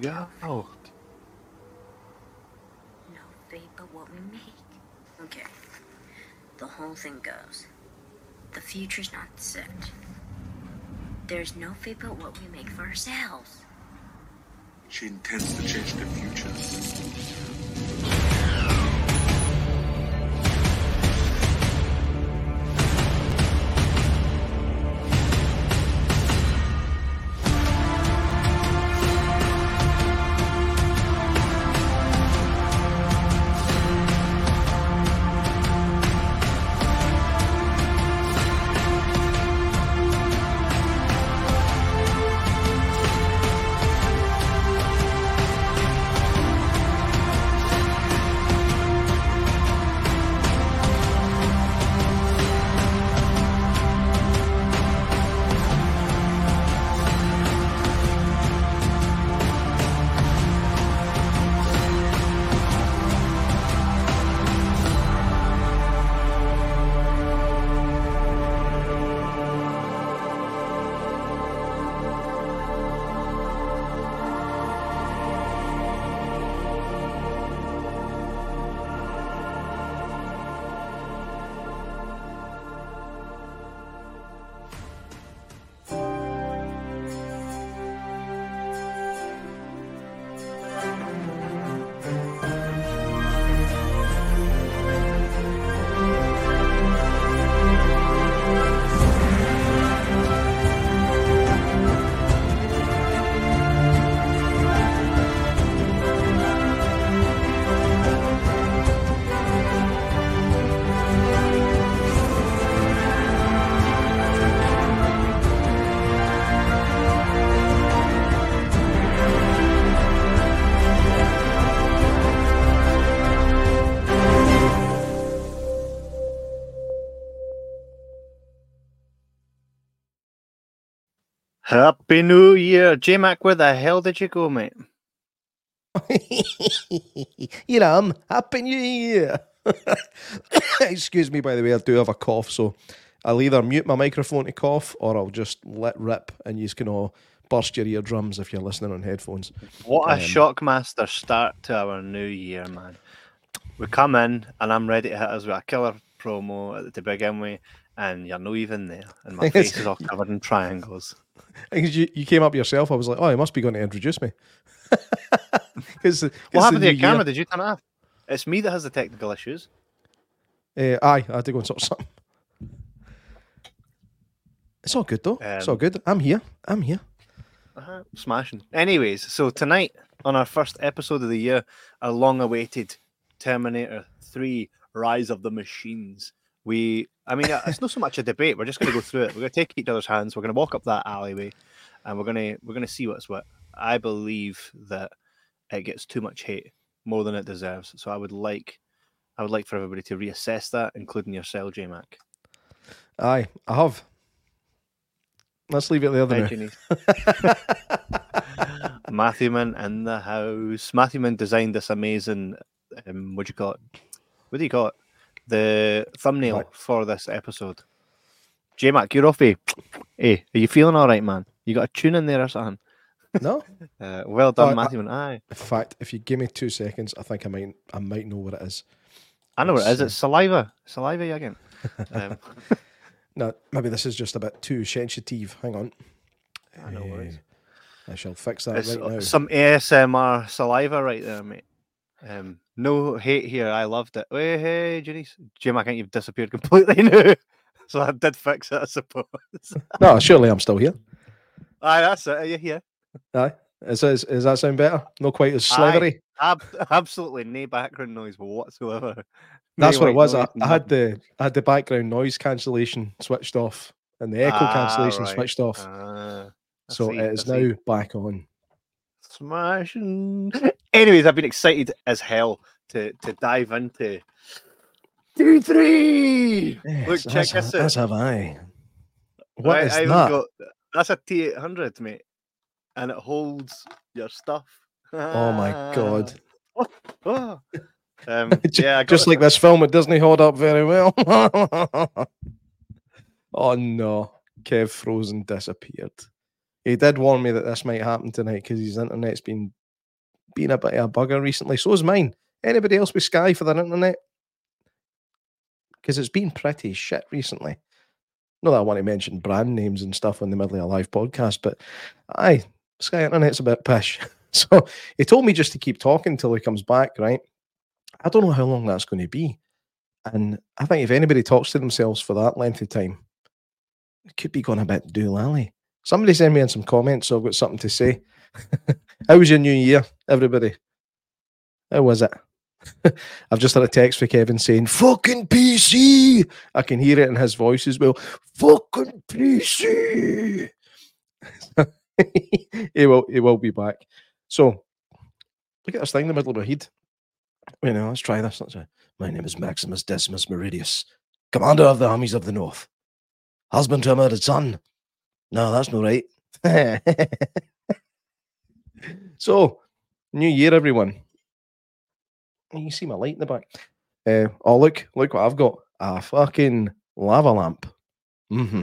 go. No fate but what we make. Okay. The whole thing goes. The future's not set. There's no fate but what we make for ourselves. She intends to change the future. Happy New Year, Jay Mack. Where the hell did you go, mate? you know, I am. Happy New Year. Excuse me, by the way, I do have a cough, so I'll either mute my microphone to cough or I'll just let rip and you can all burst your eardrums if you're listening on headphones. What a Um, shockmaster start to our new year, man. We come in and I'm ready to hit us with a killer promo at- to begin with, and you're not even there, and my face is all covered in triangles. Because you, you came up yourself, I was like, oh, he must be going to introduce me. Because What happened to your camera? Did you turn it off? It's me that has the technical issues. Uh, aye, I had to go and sort something. It's all good though. it's all Um, good. I'm here. I'm here. Uh-huh. Smashing. Anyways, so tonight on our first episode of the year, a long-awaited Terminator 3: Rise of the Machines. We, I mean, uh, it's not so much a debate. We're just going to go through it. We're going to take each other's hands. We're going to walk up that alleyway, and we're going to we're going to see what's what. I believe that it gets too much hate, more than it deserves. So I would like, I would like for everybody to reassess that, including yourself, Jay Mack. Aye, I have. Let's leave it there Hi, now. Janice. Matthewman in the house. Matthewman designed this amazing, um, what do you call it? What do you call it? The thumbnail Right. for this episode. Jay Mack, you're off, eh? Hey, are you feeling all right, man? You got a tune in there or something? No, Uh, well done, I- I- Matthewman. Aye. in fact, if you give me two seconds, I think I might I might know what it is. I know what it is. It's, uh, saliva. Saliva again. Um, No, maybe this is just a bit too sensitive. Hang on. Ah, no worries. Eh, I shall fix that it's right now. some ASMR saliva right there, mate. Um, no hate here. I loved it. Hey, hey, Janice. Jim, I think you've disappeared completely now. so I did fix it, I suppose. No, surely I'm still here. Aye, that's it. Are you here? Aye. Is, is, is that sound better? Not quite as slithery. Ab- absolutely no background noise whatsoever. That's No what it was. I, I had the I had the background noise cancellation switched off and the echo Ah, cancellation right. switched off. Ah, so see, it is now back on. Smashing. Anyways, I've been excited as hell to to dive into two three. Look, Yes, check this ha- out. as have I. What I- is I even that? got- that's a T800, mate, and it holds your stuff. Oh my god! Oh. Um, Ju- yeah, Just this- like this film, it doesn't hold up very well. oh no, Kev Frozen disappeared. He did warn me that this might happen tonight because his internet's been been a bit of a bugger recently. So is mine. Anybody else with Sky for their internet? Because it's been pretty shit recently. Not that I want to mention brand names and stuff in the middle of a live podcast, but aye, Sky Internet's a bit pish. So he told me just to keep talking until he comes back, right? I don't know how long that's going to be. And I think if anybody talks to themselves for that length of time, it could be going a bit doolally. Somebody send me in some comments, so I've got something to say. how was your new year, everybody? How was it? I've just had a text for Kevin saying, fucking PC. I can hear it in his voice as well. Fucking PC. he will he will be back. So look at this thing in the middle of my head. You know, let's try this. Let's say, my name is Maximus Decimus Meridius, commander of the armies of the north. Husband to a murdered son. No, that's not right. so, new year, everyone. You see my light in the back. Uh, oh, look, look what I've got. A fucking lava lamp. Mm-hmm.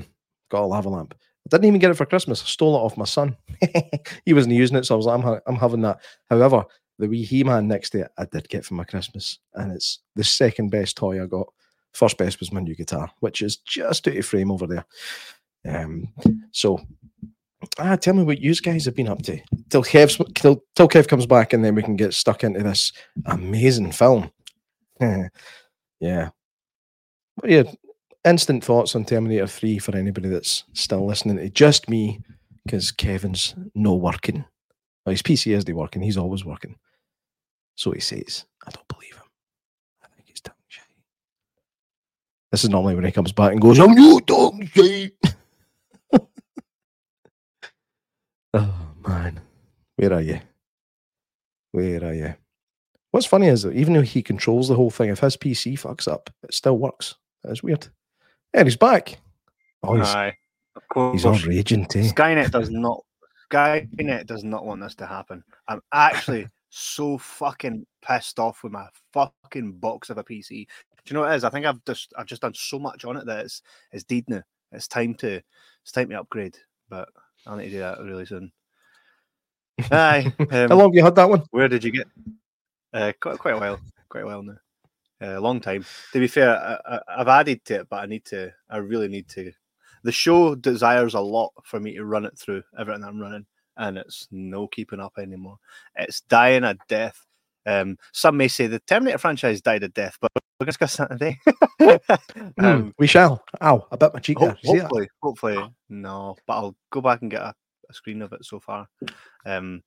Got a lava lamp. I didn't even get it for Christmas. I stole it off my son. he wasn't using it, so I was like, I'm, ha- I'm having that. However, the wee He Man next to it, I did get for my Christmas, and it's the second best toy I got. First best was my new guitar, which is just out of frame over there. Um, so, ah, tell me what you guys have been up to till Kev's till, till Kev comes back, and then we can get stuck into this amazing film. yeah. What are your instant thoughts on Terminator 3 for anybody that's still listening to just me, because Kevin's no working. Well, his PC is the working, he's always working. So he says. I don't believe him. I think he's tongue shy. This is normally when he comes back and goes, I'm no tongue shy. oh man. Where are you? Where are you? What's funny is that even though he controls the whole thing, if his PC fucks up, it still works. That's weird. And he's back. Oh, he's, Aye. Of course. he's all raging too. Skynet does not Skynet does not want this to happen. I'm actually so fucking pissed off with my fucking box of a PC. Do you know what it is? I think I've just I've just done so much on it that it's it's deed now. It's time to it's time to upgrade. But I need to do that really soon. Aye. Um, How long have you had that one? Where did you get? Uh, quite quite a while. Quite a while now. A long time. To be fair, I, I, I've added to it, but I need to. I really need to. The show desires a lot for me to run it through everything I'm running, and it's no keeping up anymore. It's dying a death. Um, some may say the Terminator franchise died a death, but we're going to discuss that today. Hmm, um, we shall. Ow, I bit my cheek ho- there. You see hopefully, hopefully, no. But I'll go back and get a, a screen of it so far. Um,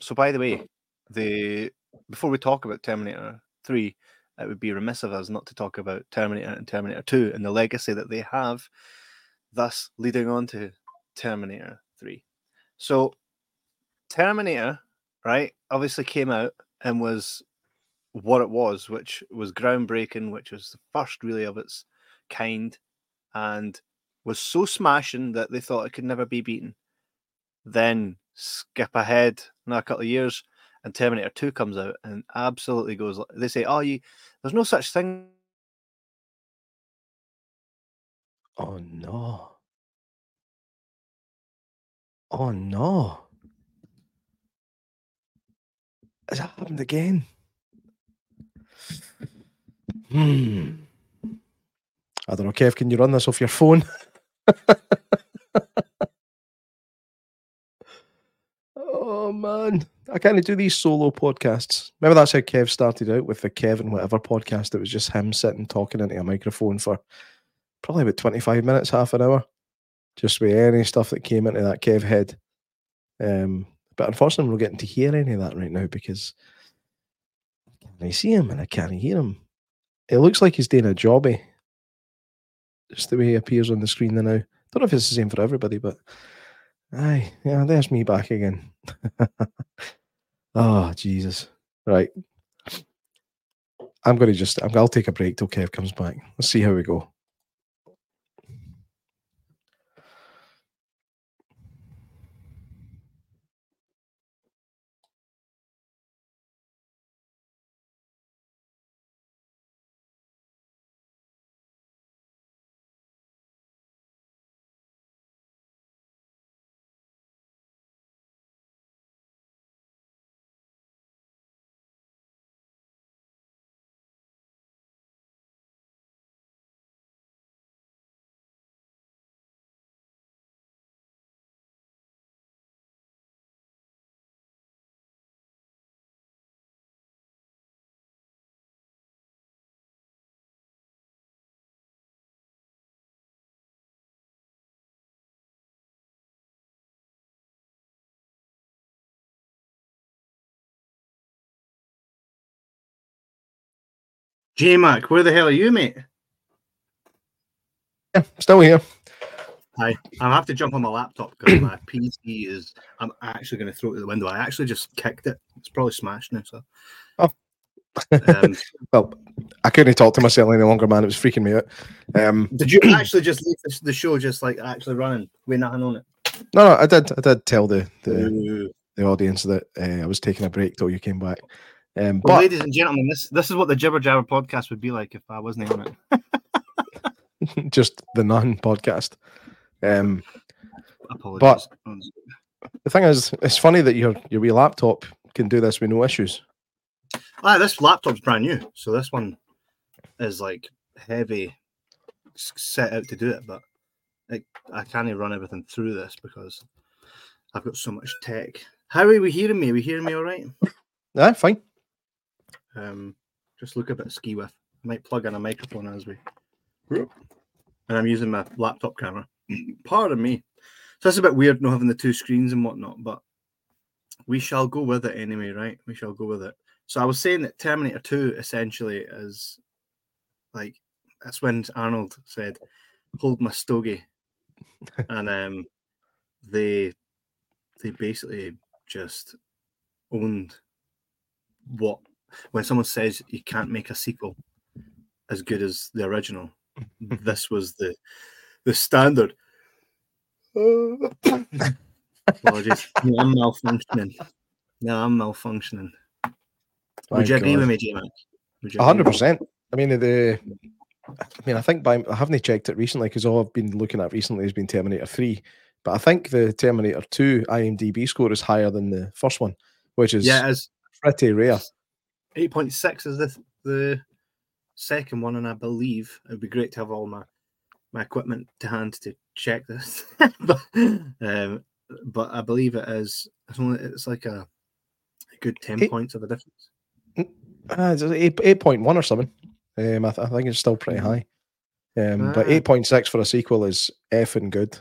so, by the way, the before we talk about Terminator Three, it would be remiss of us not to talk about Terminator and Terminator Two and the legacy that they have, thus leading on to Terminator Three. So, Terminator, right, obviously came out and was what it was, which was groundbreaking, which was the first really of its kind, and was so smashing that they thought it could never be beaten. Then skip ahead now a couple of years, and Terminator 2 comes out and absolutely goes. They say, "Oh, you, there's no such thing." Oh no. Oh no. Has that happened again? Hmm. I don't know, Kev, can you run this off your phone? oh man. I can't do these solo podcasts. Remember that's how Kev started out with the Kevin whatever podcast. It was just him sitting talking into a microphone for probably about 25 minutes, half an hour, just with any stuff that came into that Kev head. Um, but unfortunately, we're not getting to hear any of that right now because I see him and I can't hear him. It looks like he's doing a jobby. Just the way he appears on the screen now. Don't know if it's the same for everybody, but aye, yeah, there's me back again. oh, Jesus. Right. I'm gonna just I'm, I'll take a break till Kev comes back. Let's see how we go. Jay Mack, where the hell are you, mate? Yeah, still here. Hi. I have to jump on my laptop because my PC is. I'm actually going to throw it the window. I actually just kicked it. It's probably smashed now. So. Oh. Um, Well, I couldn't talk to myself any longer, man. It was freaking me out. Um, did you actually just leave the- the show just like actually running with nothing on it? no, no, I did. I did tell the the, Ooh. the audience that uh, I was taking a break till you came back. Um, Well, but ladies and gentlemen, this this is what the Jibber Jabber podcast would be like if I wasn't on it. just the non podcast. Um, Apologies. the thing is, it's funny that your your wee laptop can do this with no issues. Ah, this laptop's brand new, so this one is like heavy set out to do it, but like I can't even run everything through this because I've got so much tech. How are we hearing me? Are we hearing me all right? Ah, fine. Um, just look a bit ski with. I might plug in a microphone as we. And I'm using my laptop camera. Pardon me. So it's a bit weird not having the two screens and whatnot, but we shall go with it anyway, right? We shall go with it. So I was saying that Terminator 2 essentially is like that's when Arnold said, Hold my stogie. and um they they basically just owned what when someone says you can't make a sequel as good as the original, this was the the standard. Apologies. No, I'm malfunctioning. No, I'm malfunctioning. Would you My agree God. with me, Jay Mack? A hundred percent. I mean, the. I mean, I think by I haven't checked it recently because all I've been looking at recently has been Terminator Three, but I think the Terminator Two IMDb score is higher than the first one, which is Yeah, as pretty rare. 8.6 is the the second one, and I believe it would be great to have all my my equipment to hand to check this. but um, but I believe it is. It's only it's like a, a good ten Eight- points of a difference. Uh, it's eight eight point one or something. Um, I, th- I think it's still pretty high. Um, but Ah. eight point six for a sequel is effing good.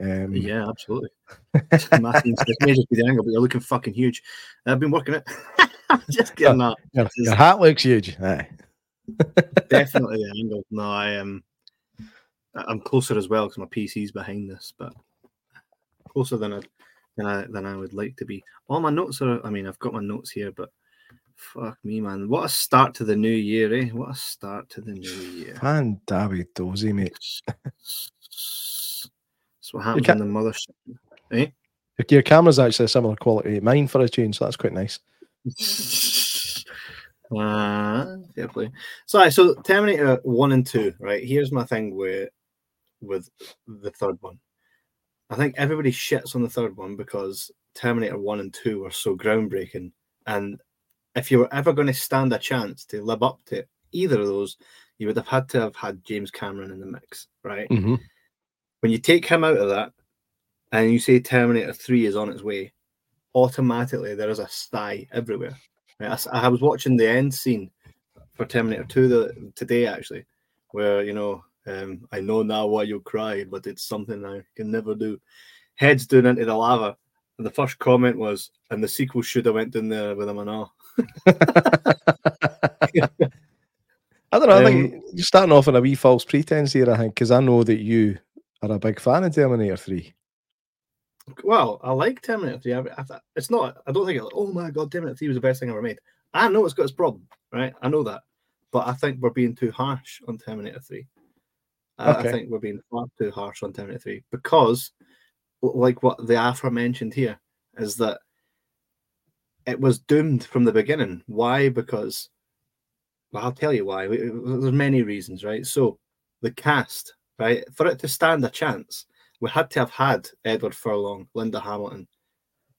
Um, Yeah, absolutely. Matthew says, may just be the angle, but you're looking fucking huge. I've been working it. just kidding. that. your, your hat looks huge. Aye. definitely the angle. No, I am. I'm closer as well because my PC's behind this, but closer than I than I than I would like to be. All my notes are. I mean, I've got my notes here, but fuck me, man! What a start to the new year, eh? What a start to the new year. Fan dabby dozy, mate. That's what happens in the mothership. Eh? Your, your camera's actually a similar quality to mine for a change, so that's quite nice. Uh, fair play. So, aye, so Terminator one and two, right? Here's my thing with with the third one. I think everybody shits on the third one because Terminator one and two were so groundbreaking, and if you were ever going to stand a chance to live up to either of those, you would have had to have had James Cameron in the mix, right? Mm-hmm. when you take him out of that and you say Terminator 3 is on its way, automatically there is a sigh everywhere. Right? I I, was watching the end scene for Terminator 2 the, today, actually, where, you know, um, I know now why you cried, but it's something I can never do. Heads down into the lava. And the first comment was, and the sequel should have went in there with him and all. I don't know. I Um, think you're starting off on a wee false pretense here, I think, because I know that you are a big fan of Terminator 3. Well, I like Terminator 3. I, I, it's not, I don't think, it's, oh my God, Terminator 3 was the best thing ever made. I know it's got its problem, right? I know that. But I think we're being too harsh on Terminator 3. I, I think we're being far too harsh on Terminator 3 because, like what the Afra mentioned here, is that it was doomed from the beginning. Why? Because, well, I'll tell you why. We- There's many reasons, right? So, the cast, right? For it to stand a chance, we had to have had Edward Furlong, Linda Hamilton,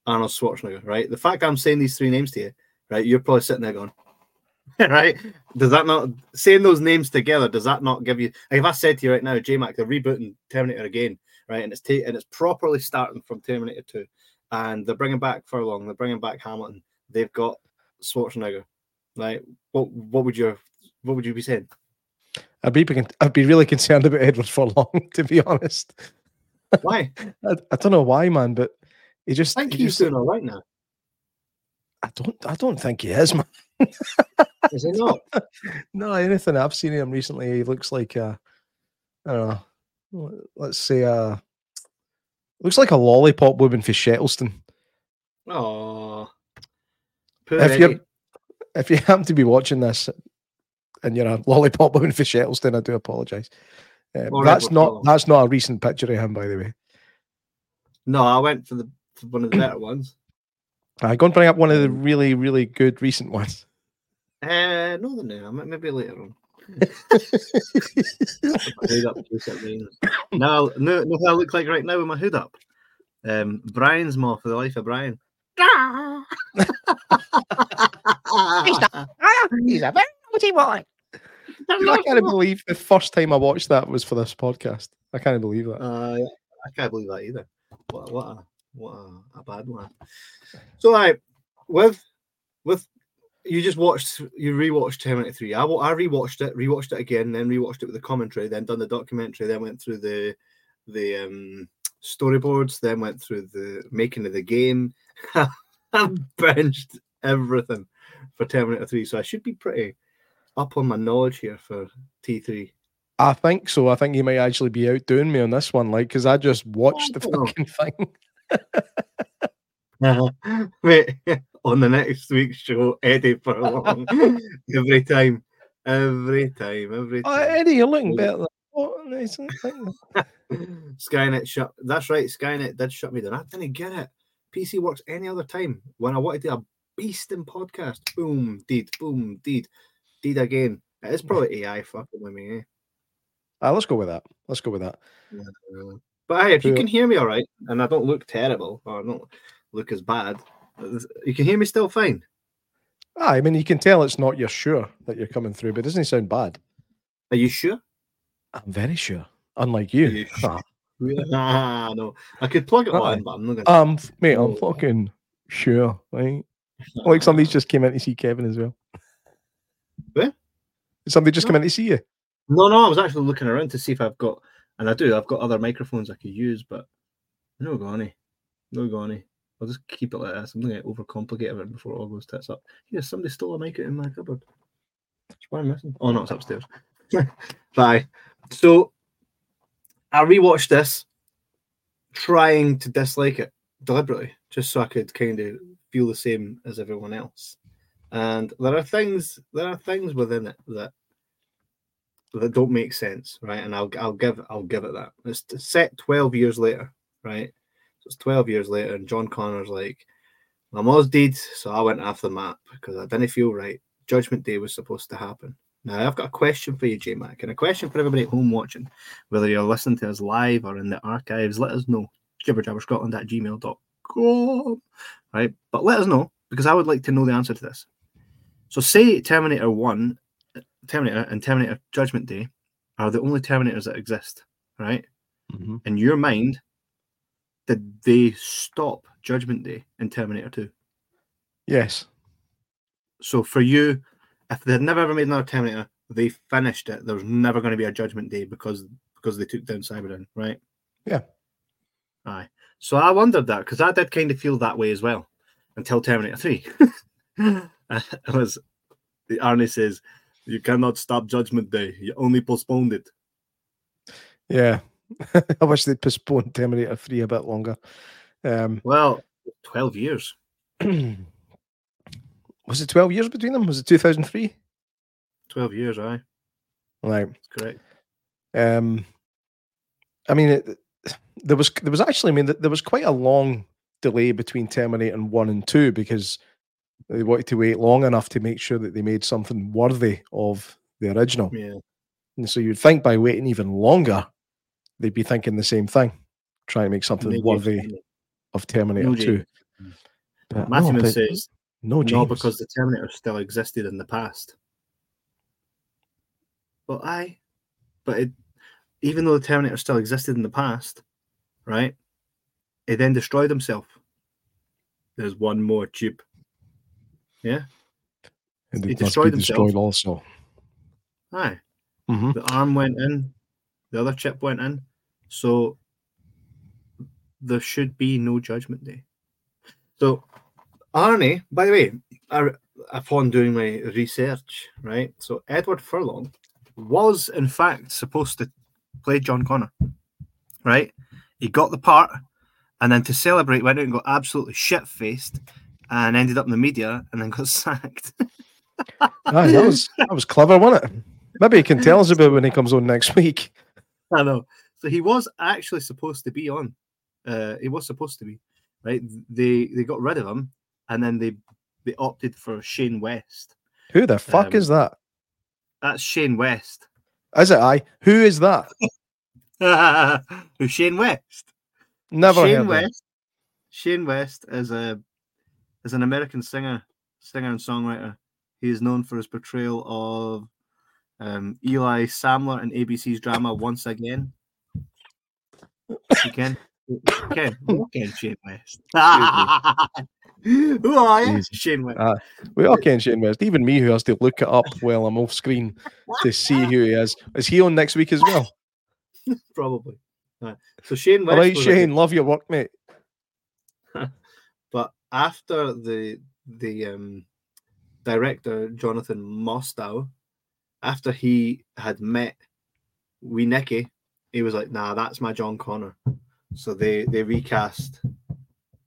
Arnold Schwarzenegger, right? The fact I'm saying these three names to you, right? You're probably sitting there going, right? Does that not saying those names together? Does that not give you? If I said to you right now, Jay Mack, they're rebooting Terminator again, right? And it's ta- and it's properly starting from Terminator Two, and they're bringing back Furlong, they're bringing back Hamilton, they've got Schwarzenegger, right? What what would you what would you be saying? I'd be I'd be really concerned about Edward Furlong, to be honest. Why? I, I don't know why, man, but he just, I think he he's just doing all right now. I don't I don't think he is, man. Is he not? No, anything I've seen him recently, he looks like a, I don't know. Let's say a, looks like a lollipop woman for Shettleston. Oh. If you're, if you happen to be watching this, and you're a lollipop woman for Shettleston, I do apologise. Uh, All right, that's not follow. that's not a recent picture of him, by the way. No, I went for the for one of the better ones. I go and bring up one of the really really good recent ones. Uh, no, the now. Maybe later on. hood up, just at me. Now, no, no, what I look like right now with my hood up. Um, Brian's more for the life of Brian. He's a very naughty boy. I can't believe the first time I watched that was for this podcast. I can't believe that. Uh, I can't believe that either. What, what a what a, a bad one. So, I with with you just watched you rewatched Terminator Three. I I rewatched it, rewatched it again, then rewatched it with the commentary, then done the documentary, then went through the the um storyboards, then went through the making of the game. I've binged everything for Terminator Three, so I should be pretty up on my knowledge here for T three. I think so. I think he might actually be outdoing me on this one, like because I just watched the Oh. fucking thing. Uh-huh. Wait, on the next week's show, Eddie Furlong. every time, every time, every Oh, time. Eddie, you're looking better. Than... Oh. Skynet shut. That's right. Skynet did shut me down. I didn't get it. PC works any other time. When I wanted to do a beast in podcast, boom, deed, boom, did, did again. It is probably AI fucking with me. Eh? Ah, let's go with that. Let's go with that. Uh, But hey, if you can hear me all right, and I don't look terrible or I don't look as bad, you can hear me still fine. Ah, I mean, you can tell it's not you're sure that you're coming through, but it doesn't sound bad. Are you sure? I'm very sure. Unlike you. you Ah, ah, no. I could plug it on, but I'm not gonna. um, mate, I'm fucking sure, right? Like somebody's just came in to see Kevin as well. Where? Somebody just No. came in to see you. No, no, I was actually looking around to see if I've got, and I do. I've got other microphones I could use, but no go any, eh? no go any. Eh? I'll just keep it like not going to overcomplicate it before it all goes tits up. Yeah, somebody stole a mic out in my cupboard. That's why I'm missing. Oh no, it's upstairs. Bye. So I rewatched this, trying to dislike it deliberately, just so I could kind of feel the same as everyone else. And there are things, there are things within it that that don't make sense, right? And I'll I'll give I'll give it that. It's set twelve years later, right? So it's twelve years later, and John Connor's like, "My mom's dead, so I went off the map because I didn't feel right. Judgment Day was supposed to happen." Now I've got a question for you, Jay Mack, and a question for everybody at home watching, whether you're listening to us live or in the archives. Let us know. Jibberjabberscotland at gmail.com. Right, but let us know because I would like to know the answer to this. So, say Terminator One Terminator and Terminator Judgment Day are the only Terminators that exist, right? Mm-hmm. In your mind, did they stop Judgment Day in Terminator 2? Yes. So for you, if they'd never ever made another Terminator, they finished it. There was never going to be a Judgment Day because because they took down Cyberdyne, right? Yeah. Aye. So I wondered that because I did kind of feel that way as well until Terminator 3. was Arnie says, You cannot stop Judgment Day. You only postponed it. Yeah. I wish they'd postponed Terminator 3 a bit longer. Um, Well, 12 years. was it 12 years between them? Was it 2003? 12 years, aye. Right. That's correct. Um, I mean, it, there was there was actually, I mean, there was quite a long delay between Terminator one and two because they wanted to wait long enough to make sure that they made something worthy of the original. Yeah. And so you'd think by waiting even longer, they'd be thinking the same thing, trying to make something Maybe- worthy of Terminator No, two. James. But Matthew no, but says, no, James. No, because the Terminator still existed in the past. Well, aye, but it, even though the Terminator still existed in the past, right? It then destroyed himself. There's one more chip. Yeah, And must destroyed be destroyed also. aye. Mhm. The arm went in, the other chip went in, so there should be no Judgment Day. So, Arnie, by the way, I, upon doing my research, right? So Edward Furlong was in fact supposed to play John Connor, right? He got the part, and then to celebrate, went out and got absolutely shit faced, and ended up in the media, and then got sacked. Aye, that was that was clever, wasn't it? Maybe he can tell us about when he comes on next week. I know. So he was actually supposed to be on. Uh, he was supposed to be, right? They they got rid of him, and then they they opted for Shane West. Who the fuck Um, is that? That's Shane West. Is it I? Who is that? Who's Shane West? Never Shane heard. West. Shane West is a is an American singer, singer and songwriter. He is known for his portrayal of um, Eli Sammler in ABC's drama Once Again. You can, you can, you can Shane West. Who are you? Jesus. Shane West. Ah, We all ken Shane West. Even me, who has to look it up while I'm off screen to see who he is. Is he on next week as well? Probably. Right. So Shane West. All right, was like Shane. Love your work, mate. but after the the um, director Jonathan Mostow, after he had met Wee Nicky, he was like, "Nah, that's my John Connor." So they they recast,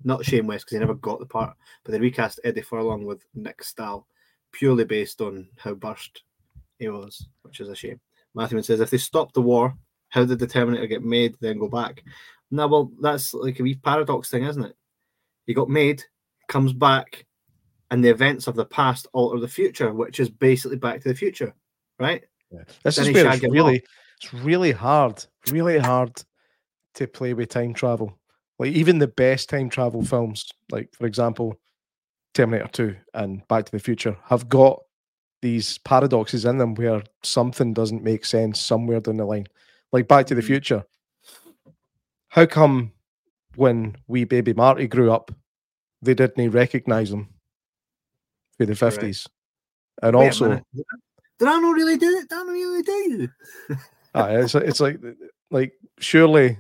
not Shane West because he never got the part, but they recast Eddie Furlong with Nick Stahl, purely based on how burst he was, which is a shame. Matthewman says, if they stopped the war, how did the Terminator get made, then go back? No, well, that's like a wee paradox thing, isn't it? He got made, comes back, and the events of the past alter the future, which is basically Back to the Future, right? This Then is where it's really, it's really hard, really hard to play with time travel. Like even the best time travel films, like for example, Terminator Two and Back to the Future, have got these paradoxes in them where something doesn't make sense somewhere down the line. Like Back to the Mhm. Future. How come when wee baby Marty grew up, they didn't recognize him for the fifties? And Wait also. Did I not really do it? Did I really do you? Aye, it's, it's like like surely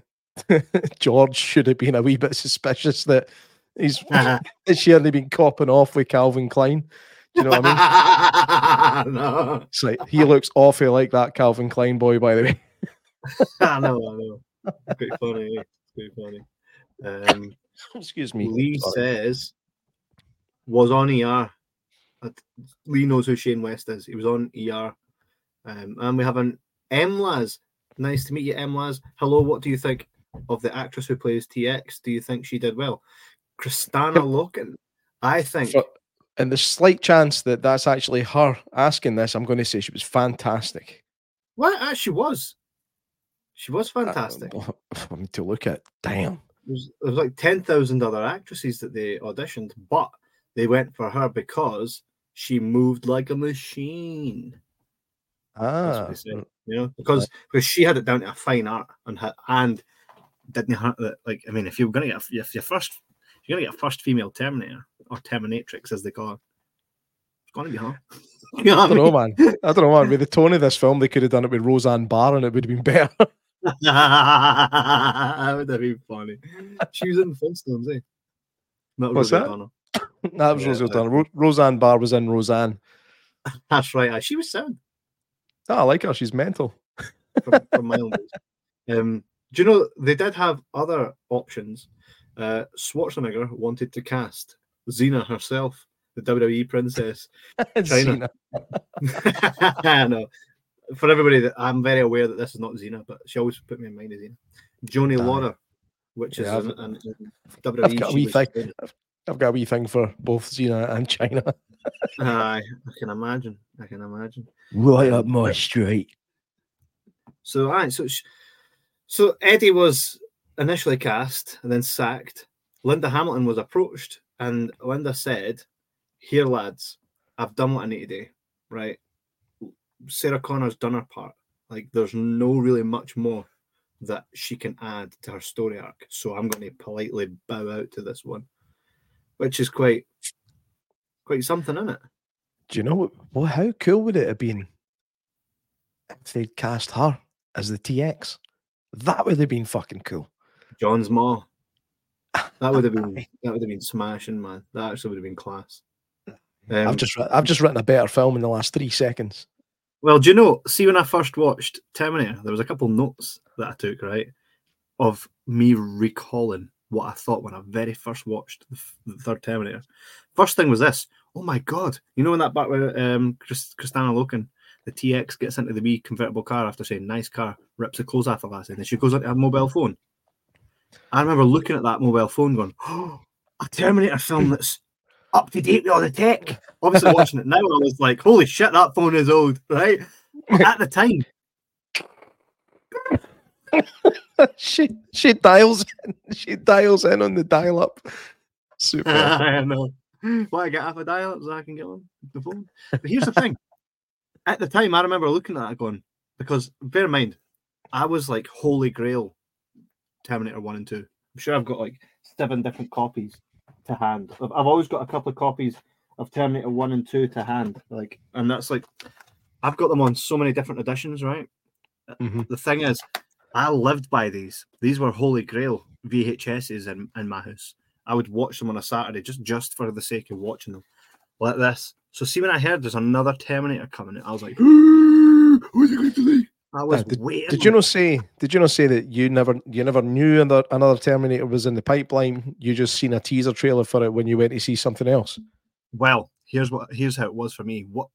George should have been a wee bit suspicious that he's she hadn't been copping off with Calvin Klein. Do you know what I mean? no, It's like he looks awfully like that Calvin Klein boy, by the way. I know, I know. It's pretty funny. eh? Pretty funny. Um, Excuse me. Lee Sorry. says was on ER. Lee knows who Shane West is. He was on ER. Um, and we have an M Laz. Nice to meet you, M Laz. Hello, what do you think of the actress who plays TX? Do you think she did well? Kristanna Loken. I think For- and the slight chance that that's actually her asking this, I'm going to say she was fantastic. What? uh, she was. She was Uh, fantastic. I mean, to look at, damn. There's, there's like 10,000 other actresses that they auditioned, but they went for her because she moved like a machine. Ah, you know, because because she had it down to a fine art and had, and didn't have that. Like, I mean, if you're gonna get a, if your first, you're gonna get a first female Terminator or Terminatrix as they call her, it's gonna be her. you know I don't know, man. I don't know, man. With the tone of this film, they could have done it with Roseanne Barr, and it would have been better. that would have been funny. She was in Flintstones, eh? Not What's Rosie that? O'Donnell. that was Yeah, Rosie O'Donnell. Ro- Roseanne Barr was in Roseanne. That's right. She was sound. Oh, I like her. She's mental. from, from my own days. Um, do you know they did have other options? Uh, Schwarzenegger wanted to cast Xena herself, the WWE princess. Chyna. Cena. For everybody, that I'm very aware that this is not Xena, but she always put me in mind of Xena. Joni Aye. Lauder, which is Yeah, an, I've- an, an WWE. I've got a wee thing. in. I've got a wee thing for both Xena and Chyna. Aye, I can imagine. I can imagine. Right um, up my street. So, aye, so sh- so Eddie was initially cast and then sacked. Linda Hamilton was approached, and Linda said, "Here, lads, I've done what I need to do. Right, Sarah Connor's done her part. Like, there's no really much more that she can add to her story arc. So I'm going to politely bow out to this one, which is quite, quite something, isn't it? Do you know what? Well, how cool would it have been if they'd cast her as the TX? That would have been fucking cool. John's Ma. That would have been that would have been smashing, man. That actually would have been class. Um, I've just I've just written a better film in the last three seconds. Well, do you know? See, when I first watched Terminator, there was a couple notes that I took right of me recalling what I thought when I very first watched the, third Terminator. First thing was this: Oh my god! You know when that back where um, Chris, Christina Loken, the TX gets into the wee convertible car after saying "nice car," rips the clothes off last, and then she goes onto a mobile phone. I remember looking at that mobile phone, going, "Oh, a Terminator film that's up to date with all the tech." Obviously, watching it now, I was like, "Holy shit, that phone is old!" Right? At the time, she she dials in, she dials in on the dial up. Super. I know. Why I get half a dial up so I can get on the phone. But here's the thing. At the time, I remember looking at it going, because bear in mind, I was like holy grail Terminator 1 and 2. I'm sure I've got like seven different copies to hand. I've, I've always got a couple of copies of Terminator 1 and 2 to hand. Like, and that's like I've got them on so many different editions, right? Mhm. The thing is, I lived by these. These were holy grail VHSs in, in my house. I would watch them on a Saturday just just for the sake of watching them. Like this. So see when I heard there's another Terminator coming, I was like, who's it going to be? I was Uh, waiting. Did you not say? Did you not say that you never you never knew another another Terminator was in the pipeline? You just seen a teaser trailer for it when you went to see something else. Well, here's what here's how it was for me. What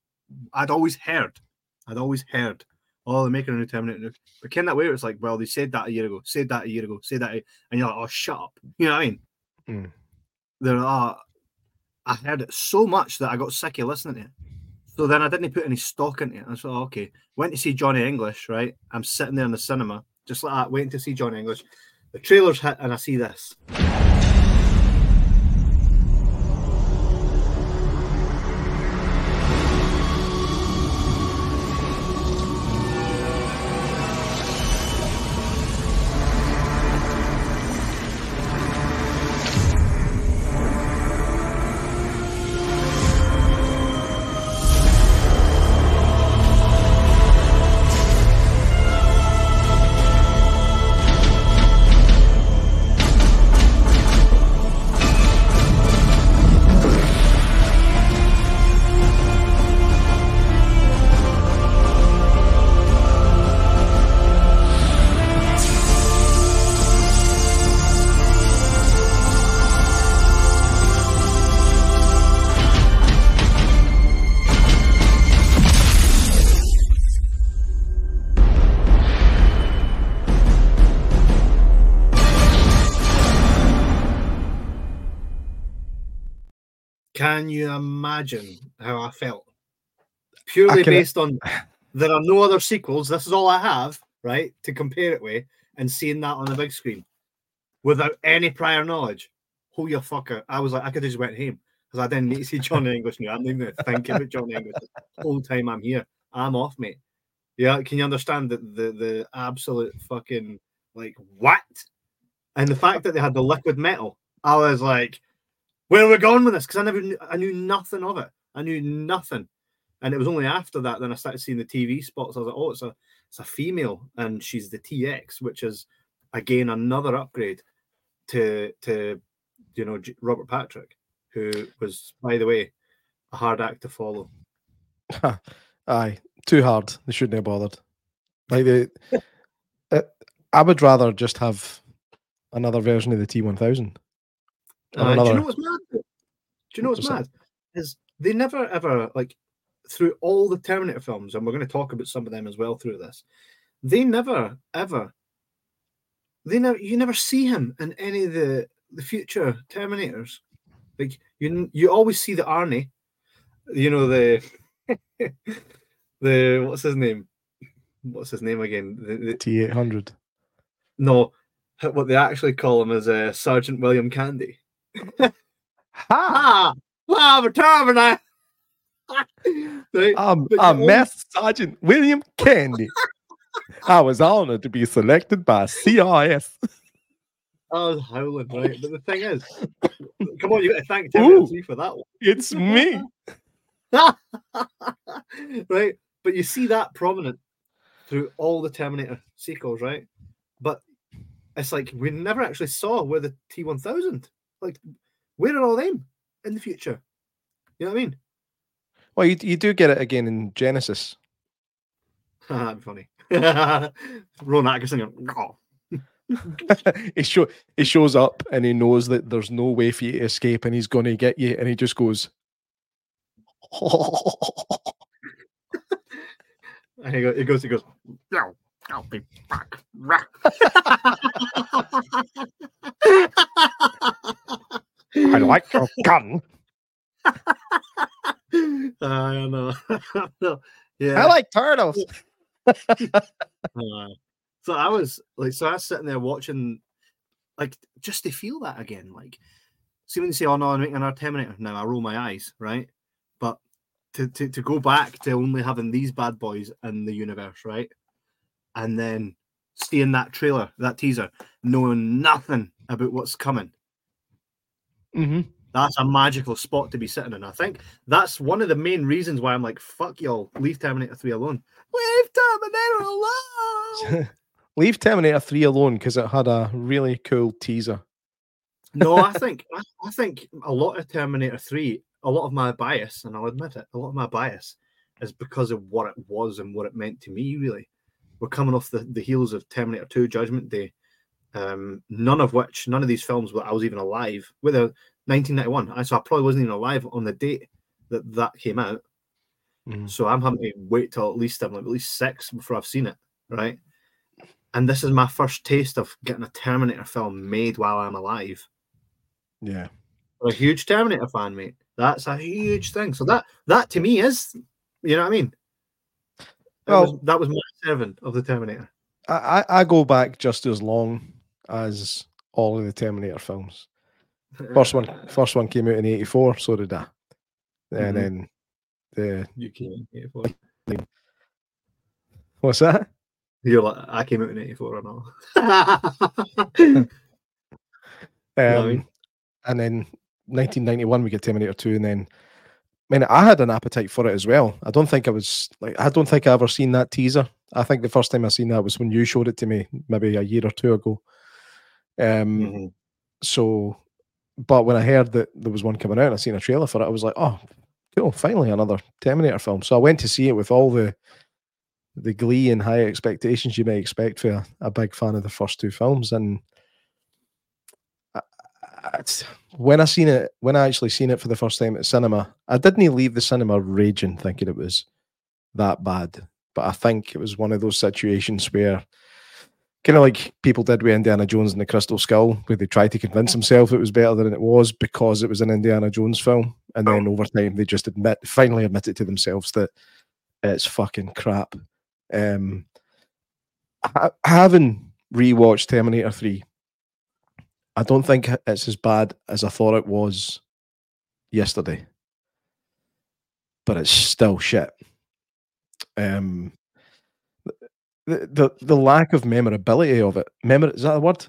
I'd always heard, I'd always heard, oh, they're making a new Terminator. But Ken that way, it was like, well, they said that a year ago, said that a year ago, said that, and you're like, oh, shut up. You know what I mean? Mm. There are. I heard it so much that I got sick of listening to it. So then I didn't put any stock into it. I thought, okay, went to see Johnny English, right? I'm sitting there in the cinema, just like that, waiting to see Johnny English. The trailer's hit, and I see this. Can you imagine how I felt? Purely can- based on there are no other sequels. This is all I have, right, to compare it with, and seeing that on the big screen without any prior knowledge. Who you fucker? I was like, I could have just went home because I didn't need to see Johnny English now. I'm not even thinking about Johnny English the whole time I'm here. I'm off, mate. Yeah, can you understand the the, the absolute fucking like what? And the fact that they had the liquid metal, I was like, where we're we going with this? Because I never, knew, I knew nothing of it. I knew nothing, and it was only after that then I started seeing the TV spots. I was like, oh, it's a, it's a female, and she's the TX, which is again another upgrade to to you know Robert Patrick, who was by the way a hard act to follow. Aye, too hard. They shouldn't have bothered. Like the, uh, I would rather just have another version of the T one thousand. Uh, do you know what's mad? Do you know what's What's that? mad? Is they never ever like through all the Terminator films, and we're going to talk about some of them as well through this. They never ever, they never, you never see him in any of the the future Terminators. Like you, you always see the Arnie, you know the the what's his name? What's his name again? The, the, T eight hundred. no, what they actually call him is uh, Sergeant William Candy. Ha! Love a Terminator. Right? I'm, But I'm Master Sergeant William Candy. I was honored to be selected by CRS. I was howling, right? But the thing is, come on, you got to thank Terminator for that one. It's me. right? But you see that prominent through all the Terminator sequels, right? But it's like we never actually saw where the T1000, like, where are all them in the future? You know what I mean? Well, you you do get it again in Genesis. That'd be funny. Ron Atkinson, oh. he show he shows up and he knows that there's no way for you to escape, and he's going to get you, and he just goes. And he, go, he goes, he goes, no, I'll be back. I like your gun. I know. no, yeah. I like turtles. Uh, so I was like, so I was sitting there watching, like, just to feel that again. Like, see when you say, "Oh no, I'm making another Terminator," now I roll my eyes, right? But to, to to go back to only having these bad boys in the universe, right? And then seeing that trailer, that teaser, knowing nothing about what's coming. hmm That's a magical spot to be sitting in. I think that's one of the main reasons why I'm like, fuck y'all, leave Terminator 3 alone. Leave Terminator alone. Leave Terminator 3 alone because it had a really cool teaser. no, I think I, I think a lot of Terminator 3, a lot of my bias, and I'll admit it, a lot of my bias is because of what it was and what it meant to me, really. We're coming off the, the heels of Terminator 2 Judgment Day. Um, none of which, none of these films were I was even alive. With a 1991, I so I probably wasn't even alive on the date that that came out. Mhm. So I'm having to wait till at least I'm like at least six before I've seen it, right? And this is my first taste of getting a Terminator film made while I'm alive. Yeah. I'm a huge Terminator fan, mate. That's a huge thing. So that that to me is, you know what I mean? That, was, that was my seven of the Terminator. I, I, I go back just as long as all of the Terminator films. First one, first one came out in '84, so did I. And Mhm. then the you came in 84. what's that? You're like, I came out in 84 and all. Um, I? And then 1991 we get Terminator 2, and then I mean I had an appetite for it as well. I don't think I was like I don't think I ever seen that teaser. I think the first time I seen that was when you showed it to me, maybe a year or two ago. Um, Mhm. so but when I heard that there was one coming out and I seen a trailer for it, I was like, oh, cool, finally another Terminator film. So I went to see it with all the the glee and high expectations you may expect for a, a big fan of the first two films. And I, I, when I seen it, when I actually seen it for the first time at cinema, I didn't leave the cinema raging thinking it was that bad. But I think it was one of those situations where kind of like people did with Indiana Jones and the Crystal Skull, where they tried to convince themselves it was better than it was because it was an Indiana Jones film, and then over time they just admit, finally admitted to themselves that it's fucking crap. Um, having rewatched Terminator Three, I don't think it's as bad as I thought it was yesterday, but it's still shit. Um, the, the the lack of memorability of it. Memor is that a word?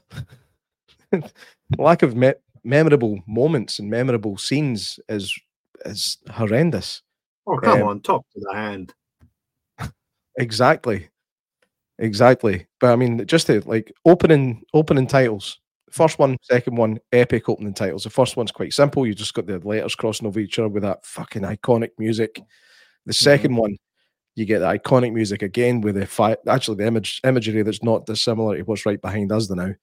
lack of me- memorable moments and memorable scenes is is horrendous. Oh, come Um, on, top to the hand. Exactly, exactly. But I mean, just the like opening opening titles. First one, second one, epic opening titles. The first one's quite simple. You just got the letters crossing over each other with that fucking iconic music. The 2nd one, you get the iconic music again with the fi- actually the image imagery that's not dissimilar to what's right behind us now, um,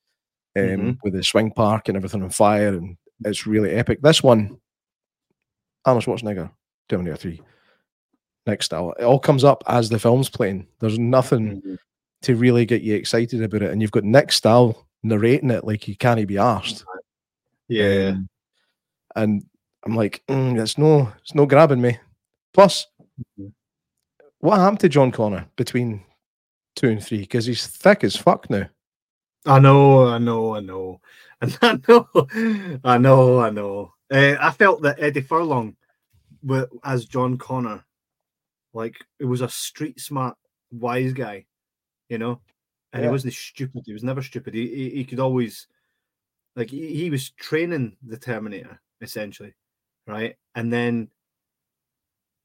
Mhm. with the swing park and everything on fire, and it's really epic. This one, Arnold Schwarzenegger, Terminator Three, next style. It all comes up as the film's playing. There's nothing Mhm. to really get you excited about it, and you've got Nick Stahl narrating it like he can't be arsed. Yeah. Um, and I'm like, mm, it's no, it's no grabbing me. Plus, Mhm. what happened to John Connor between two and three? Because he's thick as fuck now. I know, I know, I know, and I know, I know, I know. Uh, I felt that Eddie Furlong, as John Connor, like it was a street smart, wise guy, you know, and Yeah. he wasn't stupid. He was never stupid. He he, he could always, like, he, he was training the Terminator essentially, right? And then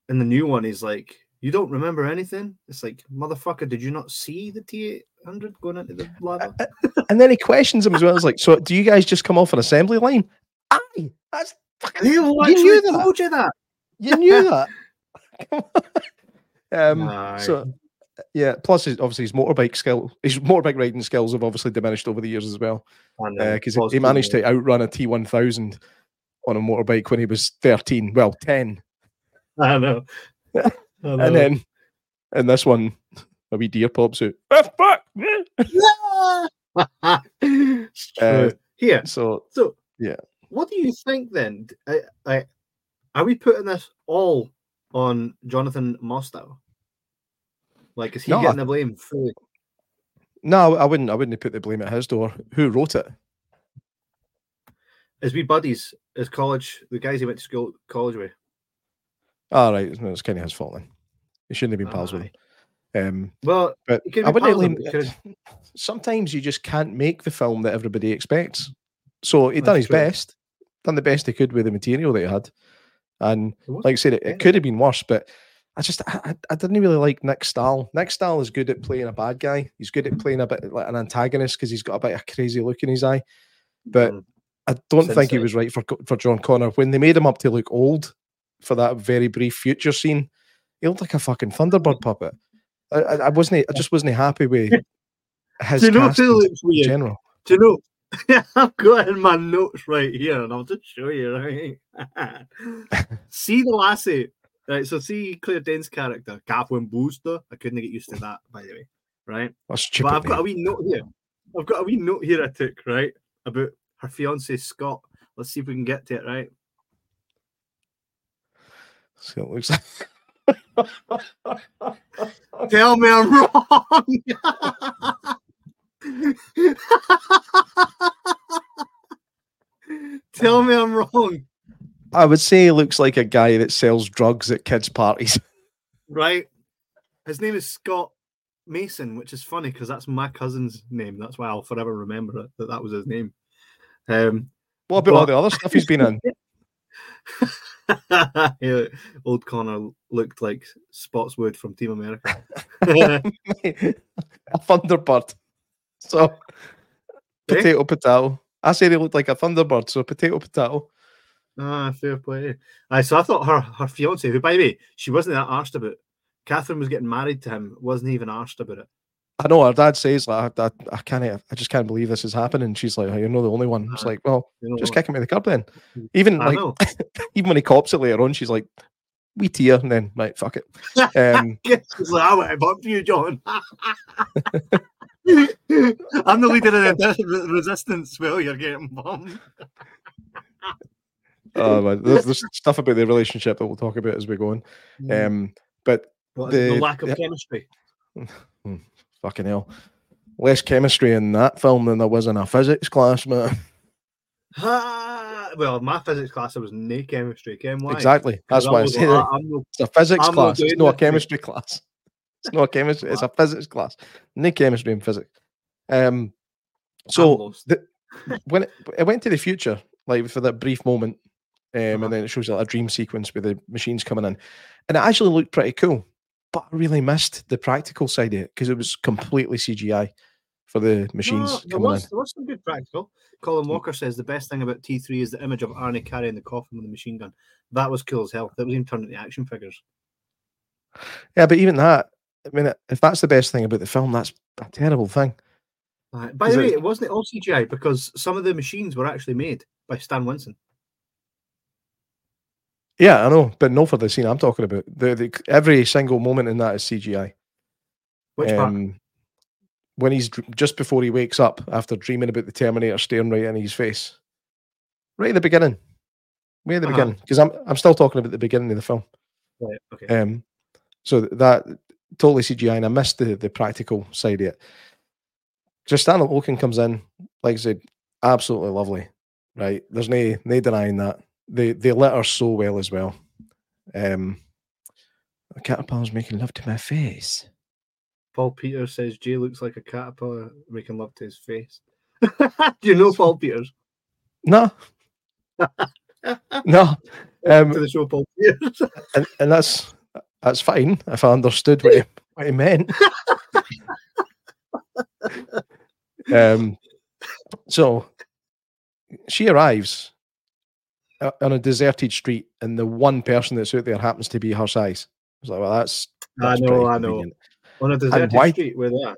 in the new one, he's like, "You don't remember anything?" It's like, "Motherfucker, did you not see the T eight hundred going into the lava?" And then he questions him as well. It's like, so do you guys just come off an assembly line? Aye, that's fucking, He you knew that. told you that. You knew that. um, Aye. so yeah. Plus, his, obviously, his motorbike skill, his motorbike riding skills have obviously diminished over the years as well. Because he managed to outrun a T one thousand on a motorbike when he was thirteen. Well, ten, I know. I know. and then in this one, a wee deer pops out. "Ah, fuck!" Uh. Here, So so yeah. What do you think then? I, I, are we putting this all on Jonathan Mostow? Like, is he No, I- getting the blame fully? no, I wouldn't. I wouldn't put the blame at his door. Who wrote it? Is we buddies? Is college the guys he went to school college with? All right, no, it's kind of his fault then. He shouldn't have been pals with him. Um, Well, but I wouldn't blame. because Sometimes you just can't make the film that everybody expects. So he done That's his true. best, done the best he could with the material that he had, and like I said, it, it could have been worse. But I just I, I- didn't really like Nick Stahl. Nick Stahl is good at playing a bad guy. He's good at playing a bit like an antagonist because he's got a bit of a crazy look in his eye. But Mm. I don't think he was right for for John Connor when they made him up to look old for that very brief future scene. He looked like a fucking Thunderbird puppet. I, I, I wasn't. I just wasn't happy with his Do you know casting in looks weird? general. Do you know? I've got in my notes right here, and I'll just show you. Right, see the lassie. Right, so see Claire Dane's character, Catherine Booster. I couldn't get used to that, by the way. Right, That's stupid. but I've got a wee note here. I've got a wee note here I took right about her fiance Scott. Let's see if we can get to it. Right, So it looks like tell me I'm wrong. tell me I'm wrong. I would say he looks like a guy that sells drugs at kids' parties. right? His name is Scott Mason, which is funny because that's my cousin's name. That's why I'll forever remember it, that that was his name. Um, What about all the other stuff he's been in? yeah, old Connor looked like Spottswoode from Team America. a Thunderbird. So Eh? potato potato. I said he looked like a Thunderbird, so potato potato. Ah, fair play. Aye, so I thought her her fiance, who by the way, she wasn't that arsed about. Catherine was getting married to him, wasn't even arsed about it. I know her dad says like I, I, I can't I just can't believe this is happening. She's like, oh, you're not the only one. It's like, well, You know, just kick him in the curb then. Even I like even when he cops it later on, she's like, we tear and then right, fuck it. Um She's like, I want to bump you, John. I'm the leader of the resistance. Well, you're getting bumped. Oh, man, there's, there's stuff about the relationship that we'll talk about as we go on. Um but What, the, the- lack of yeah. chemistry. fucking hell. Less chemistry in that film than there was in a physics class, man. Ah, well, my physics class there was no chemistry. Ken, why? Exactly. That's why I say that. It's a physics I'm class. It's not a this, mate." chemistry class. It's not a chemistry. It's a physics class. No chemistry in physics. Um. So the, when it, it went to the future, like for that brief moment, um, Uh-huh. and then it shows like a dream sequence with the machines coming in, and it actually looked pretty cool. But I really missed the practical side of it because it was completely CGI for the machines No, there, coming was, in. there was some good practical. Colin Walker says the best thing about T3 is the image of Arnie carrying the coffin with the machine gun. That was cool as hell. That was even turned into action figures. Yeah, but even that, I mean, if that's the best thing about the film, that's a terrible thing. Uh, by the way, it- it wasn't all CGI because some of the machines were actually made by Stan Winston. Yeah, I know, but no for the scene I'm talking about. The, the every single moment in that is CGI. Which part? Um, when he's just before he wakes up after dreaming about the Terminator staring right in his face, right at the beginning, way at the Uh-huh. beginning, because I'm I'm still talking about the beginning of the film. Right, okay. Um, so that totally CGI, and I missed the the practical side of it. Just Kristanna Loken comes in, like I said, absolutely lovely. Right, there's no no denying that. They they lit her so well as well. Um, the caterpillar's making love to my face. Paul Peters says Jay looks like a caterpillar making love to his face. Do you know Paul Peters? No, no, um, to the show Paul Peters. and, and that's that's fine if I understood what he, what he meant. um, so she arrives on a deserted street, and the one person that's out there happens to be her size. I was like, well, that's. I know, I know. convenient. On a deserted why- street they are.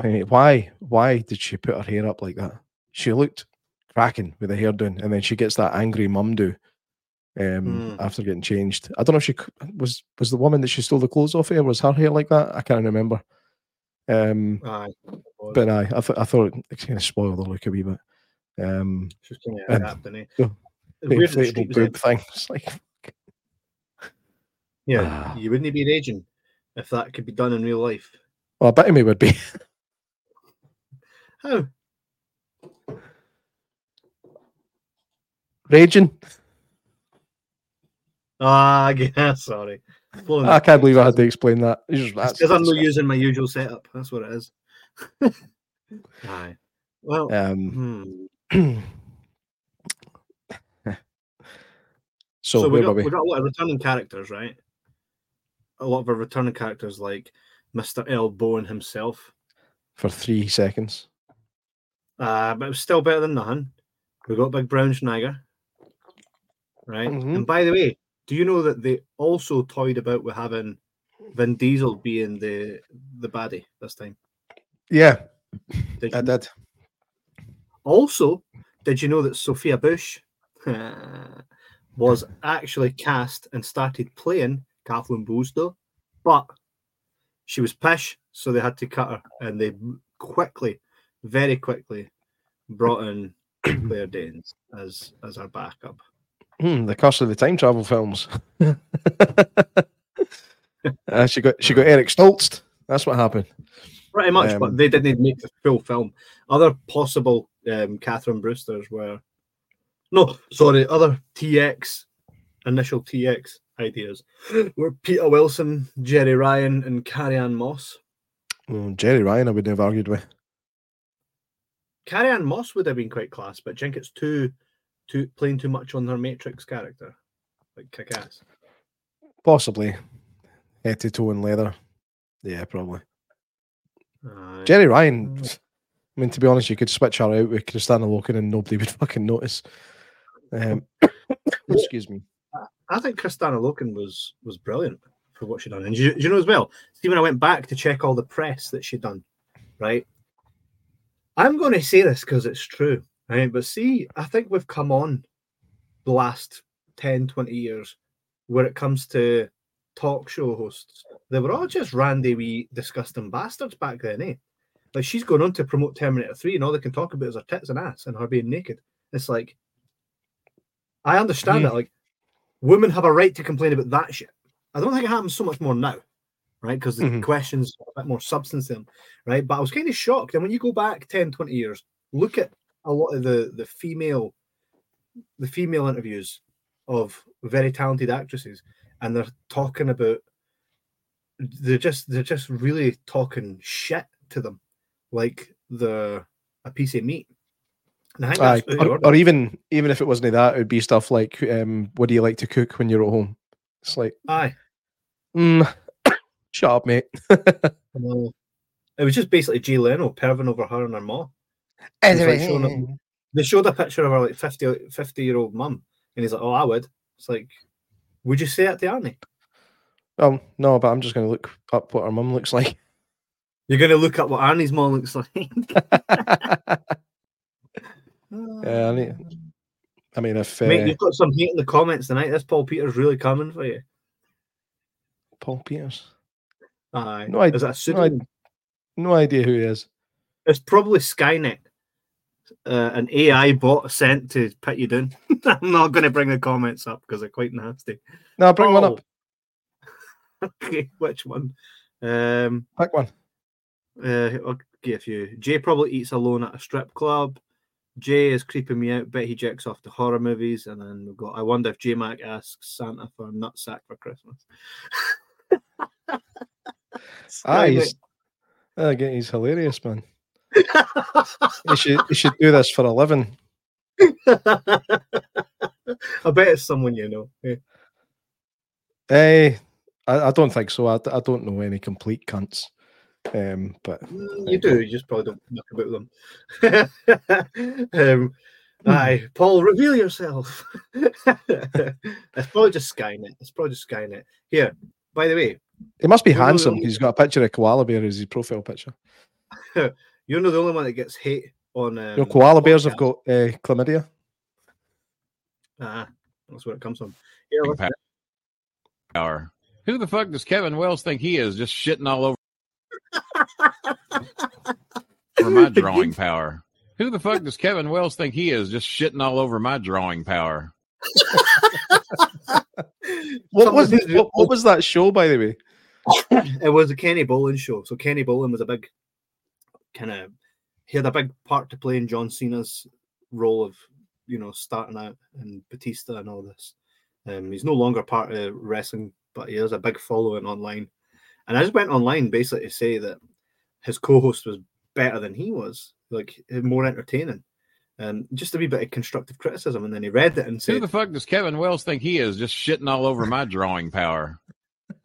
I mean, why? Why did she put her hair up like that? She looked cracking with the hair doing, and then she gets that angry mum do um, Hmm. after getting changed. I don't know if she was was the woman that she stole the clothes off here. Was her hair like that? I can't remember. Um, Aye. but I, I, th- I thought it kind of spoiled the look a wee bit. Um, She kind of And- adapting, It's the weird that the inflatable boob thing. It's like, Yeah, Ah. you wouldn't be raging if that could be done in real life. well, I bet me would be. How? Raging. Ah, yeah, sorry. Blowing I can't believe I had to explain that. Just- that's- because I'm not using my usual setup. That's what it is. Aye. Well, Um, hmm. so, so, we got we? we got a lot of returning characters, right? A lot of our returning characters, like Mr. Earl Boen himself. For three seconds. Uh, but it was still better than nothing. We got Big Brown Schneider, right? Mhm. And by the way, do you know that they also toyed about with having Vin Diesel being the the baddie this time? Yeah, Did I you- did. Also, did you know that Sophia Bush was actually cast and started playing Kathleen Bowesdo, but she was pish, so they had to cut her, and they quickly, very quickly, brought in Claire Danes as as our backup. Hmm, the curse of the time travel films. Uh, she got she got Eric Stoltz. That's what happened. Pretty much, Um, but they didn't make the full film. Other possible um, Catherine Brewsters were no, sorry, other TX initial TX ideas were Peter Wilson, Jeri Ryan, and Carrie-Anne Moss. Mm, Jeri Ryan, I would have argued with. Carrie-Anne Moss would have been quite class, but I think it's too too playing too much on her Matrix character, like kick ass. Possibly. Head to toe in leather. Yeah, probably. Aye. Jeri Ryan. I mean, to be honest, you could switch her out with Kristanna Loken and nobody would fucking notice. Um, excuse me. I think Kristanna Loken was was brilliant for what she done. And you, you know as well, see when I went back to check all the press that she'd done, right? I'm going to say this because it's true, right? But see, I think we've come on the last 10, 20 years where it comes to talk show hosts. They were all just randy wee disgusting bastards back then, eh? Like she's going on to promote Terminator 3 and all they can talk about is her tits and ass and her being naked. It's like I understand Yeah. that. Like women have a right to complain about that shit. I don't think it happens so much more now, right? Because the Mhm. questions have a bit more substance in them, right? But I was kind of shocked. And when you go back 10, 20 years, look at a lot of the the female the female interviews of very talented actresses, and they're talking about they're just they're just really talking shit to them, like the a piece of meat. And Aye. that's out of Or, or even even if it wasn't that, it would be stuff like, um, "What do you like to cook when you're at home?" It's like, Aye. mm, shut up, mate. No. It was just basically Jay Leno perving over her and her mom. He's like showing up- They showed a picture of her like 50, 50 year old mum, and he's like, "Oh, I would." It's like, would you say that to Arnie? Oh no, but I'm just going to look up what her mum looks like. You're going to look up what Arnie's mom looks like. Yeah, I need- I mean, if uh, Mate, you've got some hate in the comments tonight. This Paul Peters really coming for you. Paul Peters, Aye. No, I- Is that a no, I- no idea who he is. It's probably Skynet, uh, an AI bot sent to put you down. I'm not going to bring the comments up because they're quite nasty. No, bring one up. Oh. okay, which one? Um, Pick one. uh, I'll give you. Jay probably eats alone at a strip club. Jay is creeping me out. Bet he jacks off to horror movies. And then we've got. I wonder if Jay Mack asks Santa for a nutsack for Christmas. Ah, he's, again, he's hilarious, man. He should he should do this for a living. I bet it's someone you know. Yeah. Eh, I, I don't think so. I, I don't know any complete cunts. Um, but You do. You just probably don't knock about them. um, aye, Paul, reveal yourself. it's probably just Skynet. It's probably just Skynet. Here, by the way, He must be No, no, handsome. no. He's got a picture of koala bear as his profile picture. you're not the only one that gets hate on. Um, You know, koala bears have got uh, chlamydia. Ah, that's where it comes from. Yeah, power. Who the fuck does Kevin Wells think he is? Just shitting all over for my drawing power. Who the fuck does Kevin Wells think he is? Just shitting all over my drawing power. What was of what, what was that show, by the way? it was a Kenny Bolin show. So Kenny Bolin was a big kind of he had a big part to play in John Cena's role of you know starting out and Batista and all this. Um, he's no longer part of wrestling, but he has a big following online. And I just went online basically to say that his co-host was better than he was, like more entertaining. Um, just a wee bit of constructive criticism, and then he read it and said, Who the fuck does Kevin Wells think he is? Just shitting all over my drawing power.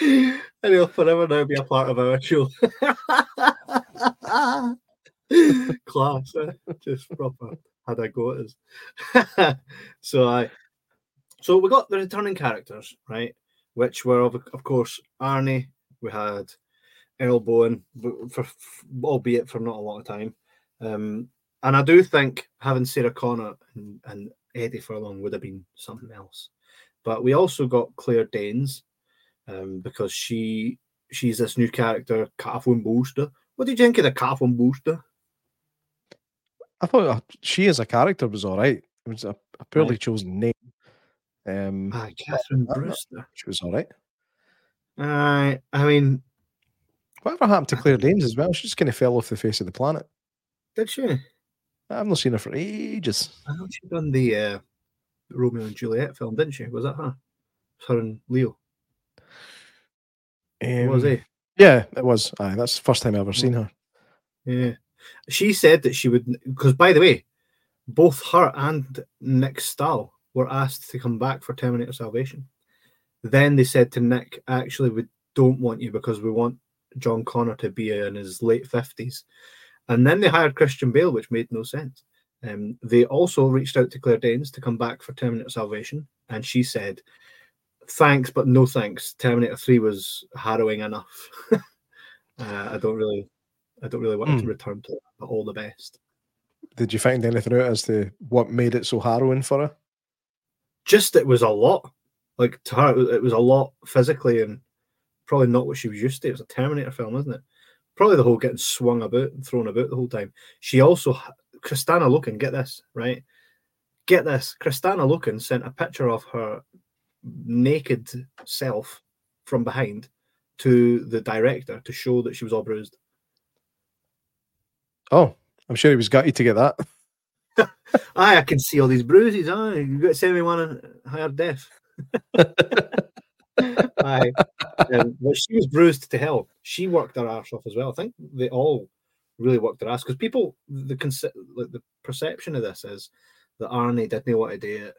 and he'll forever now be a part of our show. Class, eh? just proper. Had I go at us. so I, so we got the returning characters, right? Which were of, of course Arnie. We had Earl Boen, for albeit for not a lot of time. Um, and I do think having Sarah Connor and, and Eddie Furlong would have been something else. But we also got Claire Danes, um, because she she's this new character, Catherine Booster. What did you think of the Catherine Booster? I thought uh, she as a character was all right. It was a, a poorly Right. chosen name. Um, Ah, Catherine Brewster. she was all right. Uh, I mean, Whatever happened to Claire Danes as well? She just kind of fell off the face of the planet. did she? I've not seen her for ages. I know she done the uh, Romeo and Juliet film, didn't she? Was that her? Her and Leo. What was Um, he? Yeah, it was. Aye, that's the first time I've ever seen her. Yeah. She said that she would, because by the way, both her and Nick Stahl were asked to come back for Terminator Salvation. Then they said to Nick, actually, we don't want you because we want John Connor to be in his late 50s. And then they hired Christian Bale, which made no sense. Um, they also reached out to Claire Danes to come back for Terminator Salvation. And she said, thanks, but no thanks. Terminator 3 was harrowing enough. uh, I don't really. I don't really want her to Hmm. return to it, but all the best. Did you find anything out as to what made it so harrowing for her? Just it was a lot. Like to her, it was, a lot physically and probably not what she was used to. It was a Terminator film, isn't it? Probably the whole getting swung about and thrown about the whole time. She also, Kristanna Loken, get this, right? Get this. Kristanna Loken sent a picture of her naked self from behind to the director to show that she was all bruised. Oh, I'm sure he was gutted to get that. Aye, I can see all these bruises. Aye, you got to send me one in higher def. Aye, um, but she was bruised to hell. She worked her ass off as well. I think they all really worked their ass because people, the like the perception of this is that Arnie didn't want to do it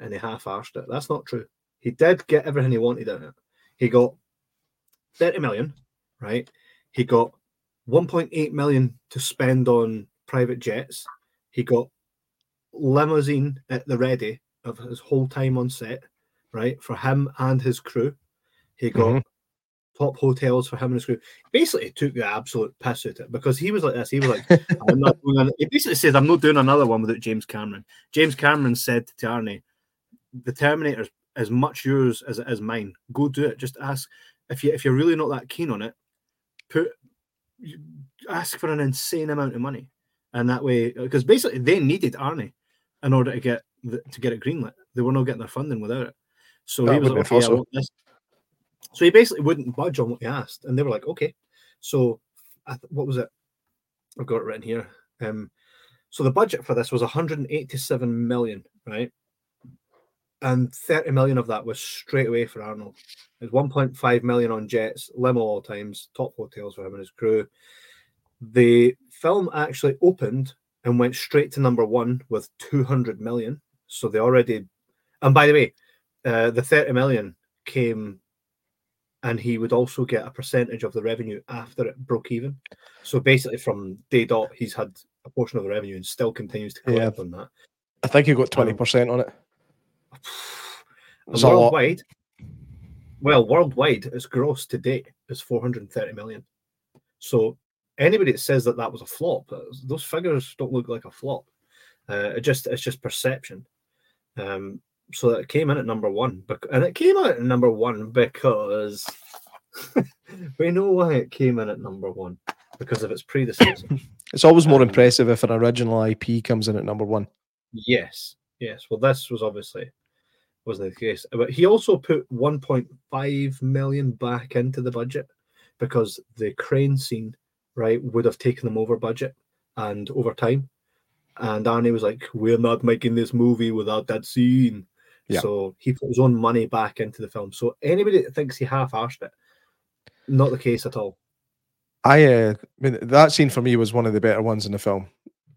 and he half-arsed it. That's not true. He did get everything he wanted out of it. He got 30 million, right? He got 1.8 million to spend on private jets. He got limousine at the ready of his whole time on set, right? For him and his crew. He got Mhm. top hotels for him and his crew. Basically, he took the absolute piss out of it because he was like this. He was like, I'm not doing an-" he basically says, I'm not doing another one without James Cameron. James Cameron said to Arnie, the Terminator is as much yours as it is mine. Go do it. Just ask if you if you're really not that keen on it, put ask for an insane amount of money. And that way, because basically they needed Arnie in order to get the, to get it greenlit. They were not getting their funding without it. So That he was like, okay, I want this. So he basically wouldn't budge on what he asked, and they were like, okay. So I th- what was it? I've got it written here. Um, so the budget for this was 187 million, right? And 30 million of that was straight away for Arnold. It was 1.5 million on jets, limo all times, top hotels for him and his crew. The film actually opened and went straight to number one with 200 million. So they already, and by the way, uh, the 30 million came and he would also get a percentage of the revenue after it broke even. So basically, from day dot, he's had a portion of the revenue and still continues to Yeah. on that. I think he got twenty percent on it. There's a lot. worldwide, well, worldwide, its gross to date is 430 million. So anybody that says that that was a flop, those figures don't look like a flop. Uh, it just it's just perception. Um, so that it came in at number one, and it came out at number one because we know why it came in at number one because of its predecessor. It's always more Um, impressive if an original IP comes in at number one. Yes, yes. Well, this was obviously wasn't the case, but he also put 1.5 million back into the budget because the crane scene, right, would have taken them over budget and over time. And Arnie was like, "We're not making this movie without that scene." Yeah. So he put his own money back into the film. So anybody that thinks he half-arsed it, not the case at all. I, uh, I mean, that scene for me was one of the better ones in the film,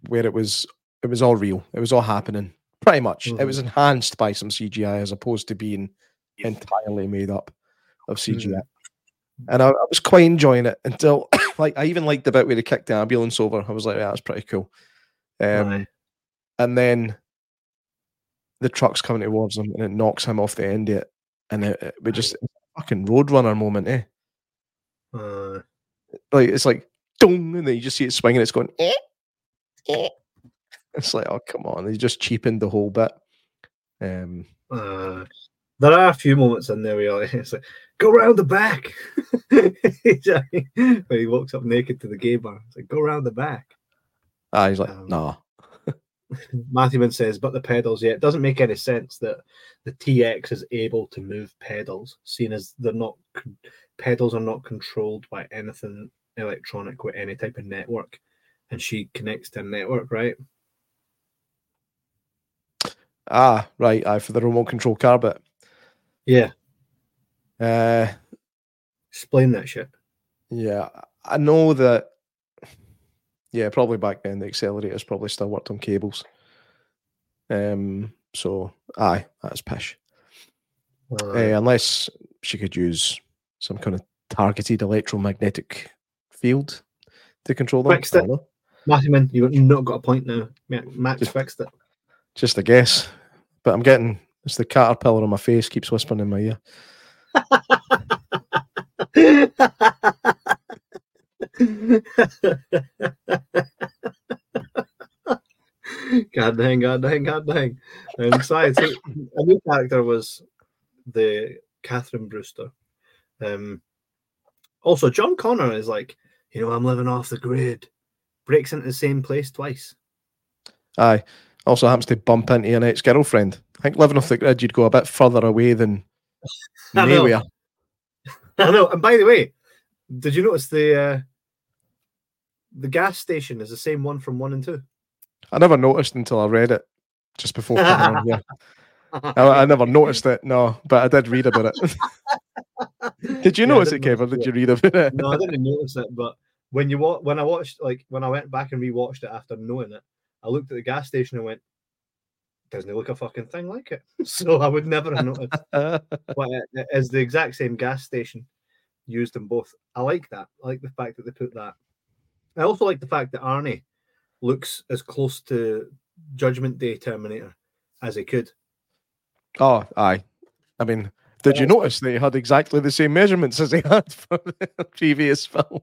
where it was it was all real. It was all happening pretty much. It was enhanced by some CGI as opposed to being entirely made up of CGI. And I, I was quite enjoying it until like I even liked the bit where he kicked the ambulance over. I was like, yeah, that's pretty cool. Um, and then the truck's coming towards him and it knocks him off the end of it. And it, it, we just fucking roadrunner moment, eh? Uh, Like it's like dong, and then you just see it swinging, it's going eh, eh. It's like, oh come on, they just cheapened the whole bit. Um Uh, there are a few moments in there where it's like, go round the back. when he walks up naked to the gay bar, it's like, go round the back. ah, he's like, Um, nah. Matthewman says, but the pedals, yeah, it doesn't make any sense that the TX is able to move pedals, seeing as they're not pedals are not controlled by anything electronic with any type of network, and she connects to a network, right? Ah, right, aye, for the remote control car bit. Yeah, Uh explain that shit. yeah, I know that yeah, probably back then the accelerators probably still worked on cables. Um so aye, that's pish. Uh, Uh, unless she could use some kind of targeted electromagnetic field to control them. Fixed it. don't. Matthewman, you've not got a point now. Ma- Max Just- fixed it. Just a guess. But I'm getting it's the caterpillar on my face keeps whispering in my ear. god dang, god dang, god dang. And besides, a new character was the Catherine Brewster. Um, also, John Connor is like, you know, I'm living off the grid. Breaks into the same place twice. Aye. Also happens to bump into an ex girlfriend. I think living off the grid, you'd go a bit further away than I know. I know. And by the way, did you notice the uh, the gas station is the same one from one and two? I never noticed until I read it just before coming on here. I, I never noticed it, no, but I did read about it. did you Yeah, notice it, Kevin? Did you read about it? no, I didn't notice it, but when you wa- when I watched like when I went back and rewatched it after knowing it, I looked at the gas station and went, "Doesn't it look a fucking thing like it?" So I would never have noticed. but it, it is the exact same gas station used in both. I like that. I like the fact that they put that. I also like the fact that Arnie looks as close to Judgment Day Terminator as he could. oh, aye. I mean, did you notice they had exactly the same measurements as they had for the previous film?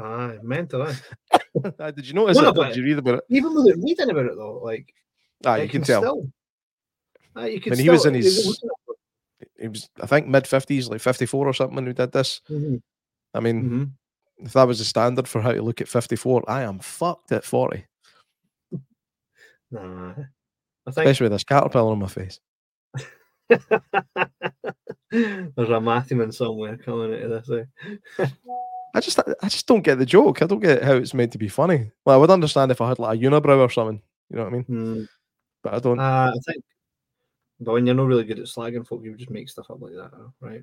Aye, mental. eh? Did you notice it? Did you read about it? Even though they're reading about it though, like Aye, it you can tell. Still, Aye, you can When he was in his- He was, I think, mid 50s, like 54 or something, when he did this. Mhm, I mean, mhm. if that was the standard for how to look at 54, I am fucked at 40, Nah, I think especially with this caterpillar on my face. there's a Matthewman somewhere coming into this. Eh? I just, I just don't get the joke. I don't get how it's meant to be funny. Well, I would understand if I had like a unibrow or something. You know what I mean? Hmm. But I don't. Uh, I think, but when you're not really good at slagging folk, you just make stuff up like that, right?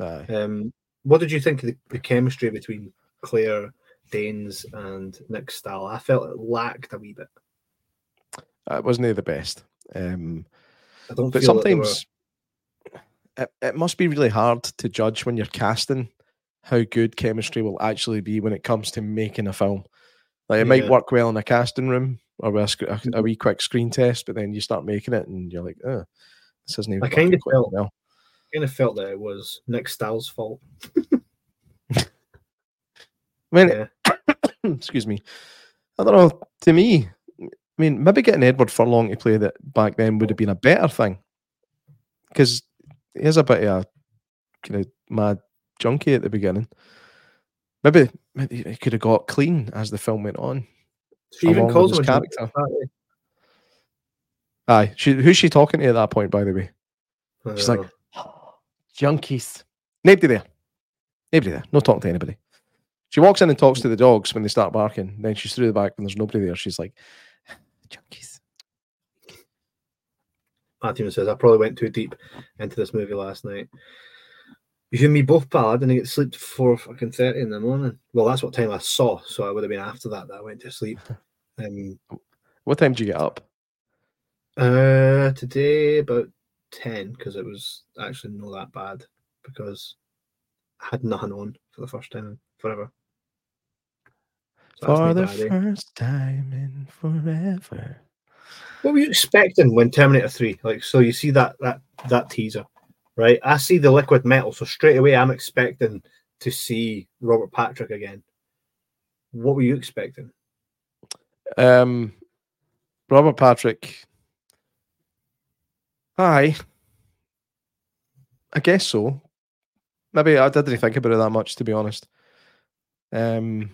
Aye. Um, what did you think of the, the chemistry between Claire Danes and Nick Stahl? I felt it lacked a wee bit. it wasn't the best. Um, I don't but feel that they were- sometimes it, it must be really hard to judge when you're casting how good chemistry will actually be when it comes to making a film. Like it might work well in a casting room or with a, a, a Mhm. wee quick screen test, but then you start making it and you're like, oh. This isn't even I kinda felt- well. kind of felt that it was Nick Stahl's fault. I mean, excuse me. I don't know. To me, I mean, maybe getting Edward Furlong to play that back then would have been a better thing because he is a bit of a kind of mad junkie at the beginning. Maybe, maybe he could have got clean as the film went on. She even calls him a his junkie, character. Eh? Aye, she, who's she talking to at that point? By the way, she's like, know. junkies. Nobody there. Nobody there. No talking to anybody. She walks in and talks to the dogs when they start barking. Then she's through the back and there's nobody there. She's like, junkies. Matthew says, I probably went too deep into this movie last night. You and me both, pal. I didn't get sleep till four fucking thirty in the morning. Well, that's what time I saw, so I would have been after that that I went to sleep. Um, What time did you get up? uh, today about ten because it was actually not that bad because I had nothing on for the first time in forever. So For the bad, eh? first time in forever. What were you expecting when Terminator 3? Like, so you see that that that teaser, right? I see the liquid metal, so straight away I'm expecting to see Robert Patrick again. What were you expecting? Um, Robert Patrick. Aye. I guess so. Maybe I didn't think about it that much, to be honest. Um,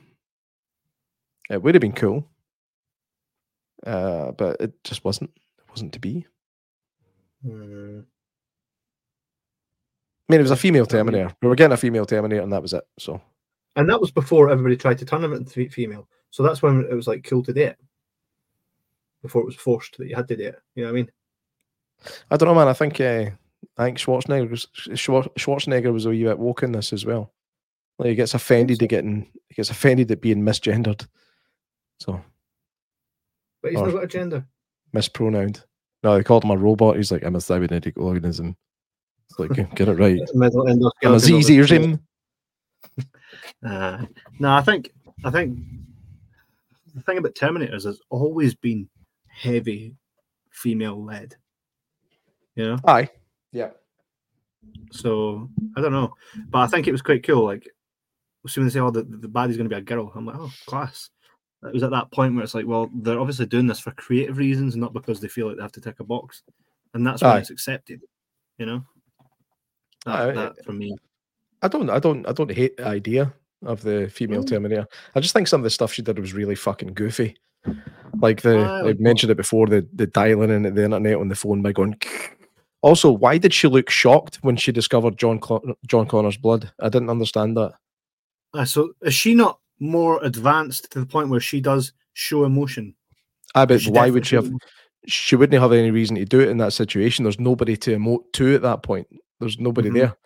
it would have been cool, uh, but it just wasn't. It wasn't to be. Hmm. I mean, it was a female Terminator. We were getting a female Terminator, and that was it. So And that was before everybody tried to turn him into female. So that's when it was like cool to date. Before it was forced that you had to date. You know what I mean? I don't know, man. I think uh, I think Schwarzenegger was, Schwarzenegger was a wee bit woke in this as well. Like he gets offended at getting he gets offended at being misgendered, so But he's not got a gender. mispronounced. No, they called him a robot. He's like, I'm a cybernetic organism. It's like, get it right. It's a middle endoskeleton of his him. Uh, no, I think I think the thing about Terminators has always been heavy female led. You know, Aye. Yeah. so I don't know, but I think it was quite cool. Like, as soon as they say, "Oh, the, the baddie's going to be a girl," I'm like, "Oh, class." It was at that point where it's like, well, they're obviously doing this for creative reasons, not because they feel like they have to tick a box, and that's why it's accepted. You know, that, that for me. I don't I don't I don't hate the idea of the female Mm. Terminator. I just think some of the stuff she did was really fucking goofy. Like the I mentioned it before, the the dialing in at the internet on the phone by going also, why did she look shocked when she discovered John Con- John Connor's blood? I didn't understand that. Uh, so is she not more advanced to the point where she does show emotion? I bet She why would she have she wouldn't have any reason to do it in that situation. There's nobody to emote to at that point. There's nobody Mhm. there.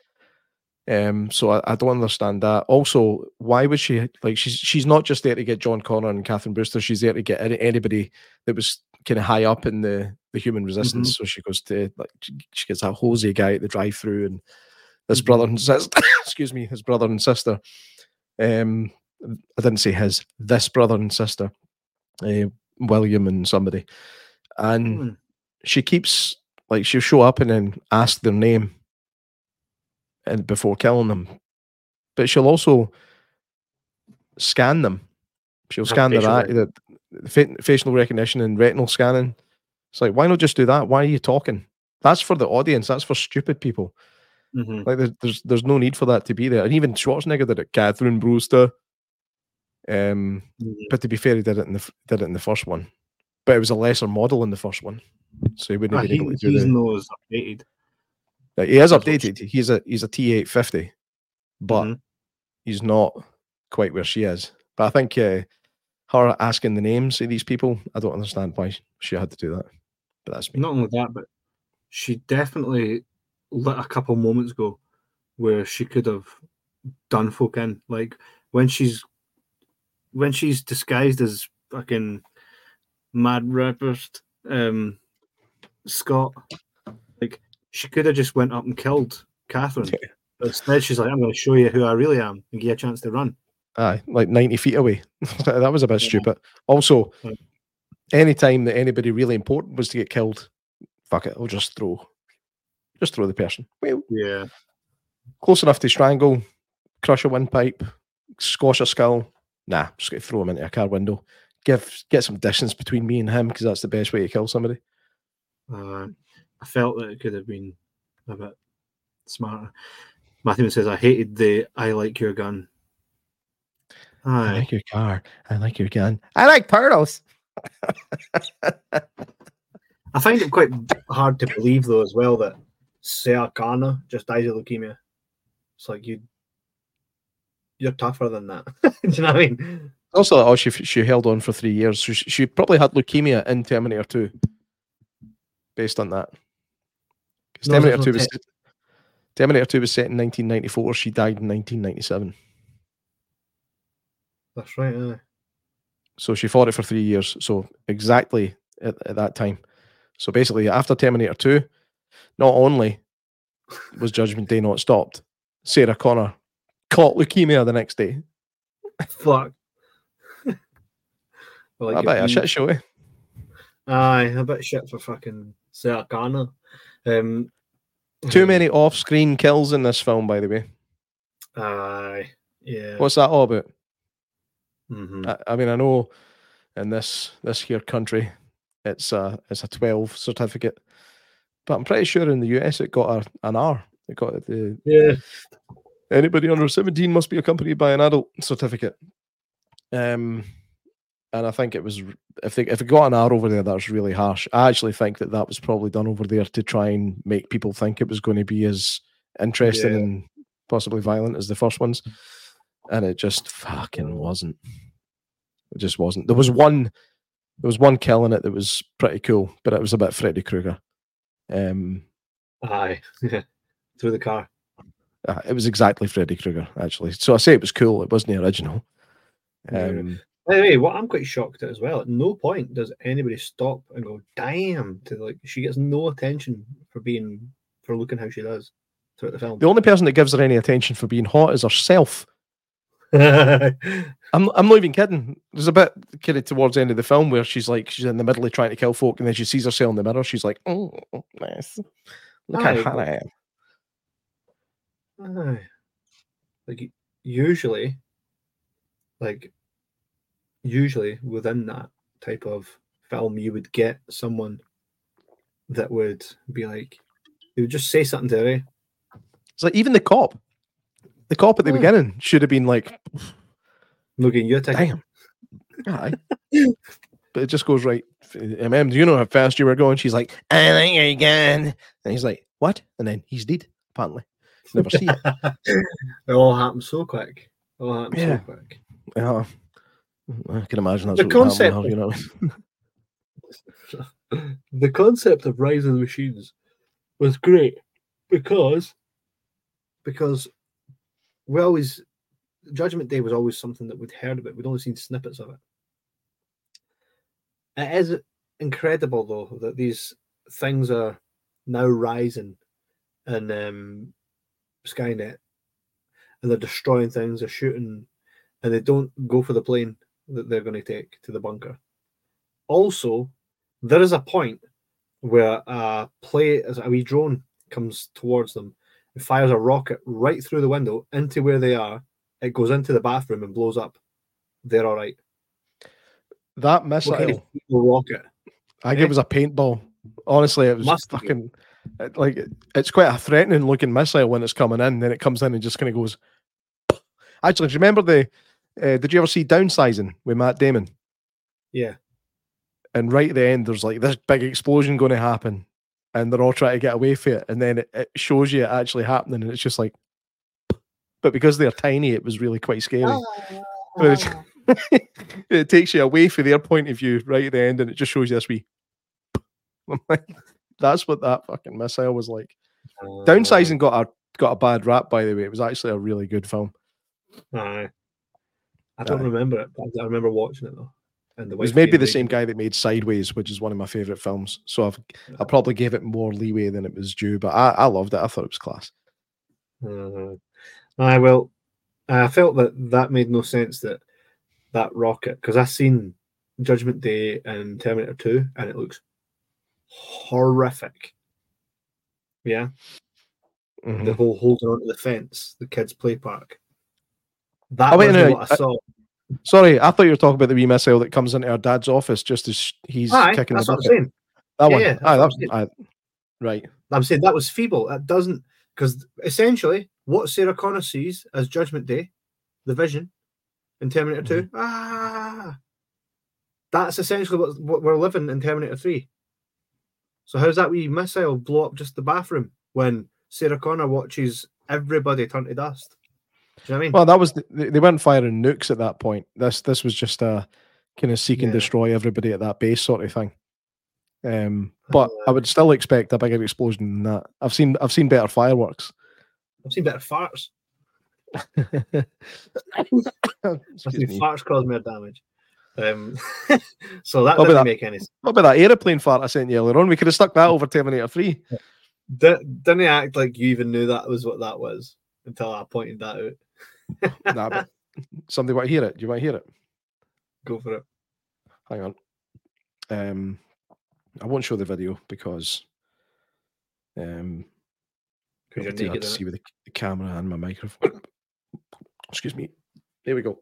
Um, so I, I don't understand that. Also, why was she like she's she's not just there to get John Connor and Catherine Brewster. She's there to get any, anybody that was kind of high up in the the human resistance. So she goes to like she, gets that Jose guy at the drive through and his Mhm. brother and sister. excuse me, his brother and sister. Um, I didn't say his. This brother and sister, uh, William and somebody, and Hmm. she keeps like she'll show up and then ask their name and before killing them. But she'll also scan them. She'll scan their facial eye recognition. the, the facial recognition and retinal scanning. It's like why not just do that? Why are you talking? That's for the audience. That's for stupid people. Mhm. like there's there's, there's no need for that to be there. And even schwarzenegger did it. Catherine brewster um Mhm. but to be fair he did it in the did it in the first one. But it was a lesser model in the first one so he wouldn't Ah, have been he, able to do he's the, knows updated. He is updated. He's a he's a T eight fifty, but Mhm. he's not quite where she is. But I think uh, her asking the names of these people, I don't understand why she had to do that. But that's me. Not only that, but she definitely let a couple moments go where she could have done folk in. Like when she's when she's disguised as fucking mad rapist um Scott, like she could have just went up and killed Catherine. But instead she's like, I'm gonna show you who I really am and give you a chance to run. Aye, like ninety feet away. that was a bit Yeah. stupid. Also, Yeah. any time that anybody really important was to get killed, fuck it, I'll just throw Just throw the person. Well, Yeah. close enough to strangle, crush a windpipe, squash a skull. Nah, just going to throw him into a car window. Give get some distance between me and him because that's the best way to kill somebody. Uh, I felt that it could have been a bit smarter. Matthew says, I hated the I like your gun. I like your car. I like your gun. I like turtles. I find it quite hard to believe, though, as well, that Sarah Connor just dies of leukemia. It's like you, you're tougher than that. Do you know what I mean? Also, oh, she she held on for three years. She, she probably had leukemia in Terminator Two, based on that. No, Terminator Two was set- Terminator Two was set in 1994. She died in 1997. That's right. Aye. So she fought it for three years. So exactly at, at that time. So basically, after Terminator 2, not only was Judgment Day not stopped, Sarah Connor caught leukemia the next day. Fuck. Well, I bet a shit show, eh? Aye, a bit shit for fucking Sarah Connor. Um, Too many off screen kills in this film, by the way. Aye, yeah. What's that all about? Mhm. I, I mean, I know in this this here country, it's a it's a 12 certificate, but I'm pretty sure in the US it got a, an R. It got the Yeah. anybody under 17 must be accompanied by an adult certificate. Um, and I think it was if they if it got an R over there, that's really harsh. I actually think that that was probably done over there to try and make people think it was going to be as interesting Yeah. and possibly violent as the first ones, and it just fucking wasn't. It just wasn't. There was one, there was one kill in it that was pretty cool, but it was a bit Freddy Krueger. Um, Aye. Through the car. uh, it was exactly Freddy Krueger, actually. So I say it was cool. It wasn't the original. Um, By the way, what I'm quite shocked at as well, at no point does anybody stop and go, damn, to like she gets no attention for being for looking how she does throughout the film. the only person that gives her any attention for being hot is herself. I'm I'm not even kidding. There's a bit kind of towards the end of the film where she's like she's in the middle of trying to kill folk, and then she sees herself in the mirror. She's like, "Oh, oh nice! Look how hot I am." Aye. Like usually, like usually within that type of film, you would get someone that would be like, they would just say something to her. It's like even the cop, the cop at the Hmm. beginning should have been like, Looking you a ticket. "Damn, aye." but it just goes right. MM, do you know how fast you were going? She's like, "I think you're gone," and he's like, "What?" And then he's dead. Apparently, never see it. it all happens so quick. It all happens Yeah. so quick. Yeah, I can imagine that's The concept- you know. the concept of Rise of the Machines was great because because we always Judgment Day was always something that we'd heard about. We'd only seen snippets of it. It is incredible though that these things are now rising in um, Skynet and they're destroying things, they're shooting, and they don't go for the plane that they're going to take to the bunker. Also, there is a point where a play as a wee drone comes towards them, it fires a rocket right through the window into where they are. It goes into the bathroom and blows up. They're all right. That What missile, kind of rocket? I think it eh? was a paintball. Honestly, it was Must fucking it- like it's quite a threatening looking missile when it's coming in. Then it comes in and just kind of goes. Actually, do you remember the? Uh, did you ever see Downsizing with Matt Damon? Yeah. And right at the end, there's like this big explosion going to happen, and they're all trying to get away from it, and then it, it shows you it actually happening, and it's just like. But because they're tiny, it was really quite scary. But it's, it takes you away from their point of view right at the end, and it just shows you this wee. I'm like, that's what that fucking missile was like. Downsizing got a got a bad rap, by the way. It was actually a really good film. Aye. I don't Aye. remember it, but I remember watching it though. And the It was maybe the same guy that made Sideways, which is one of my favorite films. So I've I probably gave it more leeway than it was due, but I, I loved it. I thought it was class. Uh, aye, well, I felt that that made no sense that that rocket because I've seen Judgment Day and Terminator Two, and it looks horrific. Yeah, Mhm. the whole holding onto the fence, the kids' play park. That Oh, wait, no, what I I- saw. Sorry, I thought you were talking about the wee missile that comes into our dad's office just as he's Aye, kicking that's the what I'm saying. That Yeah, one. yeah, Aye, that's what that, I'm aye, right. I'm saying that was feeble. That doesn't because essentially what Sarah Connor sees as Judgment Day, the Vision, in Terminator. Mm-hmm. Ah, that's essentially what, what we're living in Terminator Three. So how's that wee missile blow up just the bathroom when Sarah Connor watches everybody turn to dust? Do you know what I mean? Well, that was the, they weren't firing nukes at that point. This this was just a kind of seek and Yeah. destroy everybody at that base sort of thing. Um, but I would still expect a bigger explosion than that. I've seen I've seen better fireworks. I've seen better farts. I've seen me. farts cause more damage. Um, so that What doesn't that? make any sense. What about that aeroplane fart I sent you earlier on? We could have stuck that over Terminator 3. D- didn't he act like you even knew that was what that was until I pointed that out. nah, but somebody want to hear it? Do you want to hear it? Go for it. Hang on. Um, I won't show the video because um, Because you're it'll hard to see with the, the camera and my microphone. Excuse me. There we go.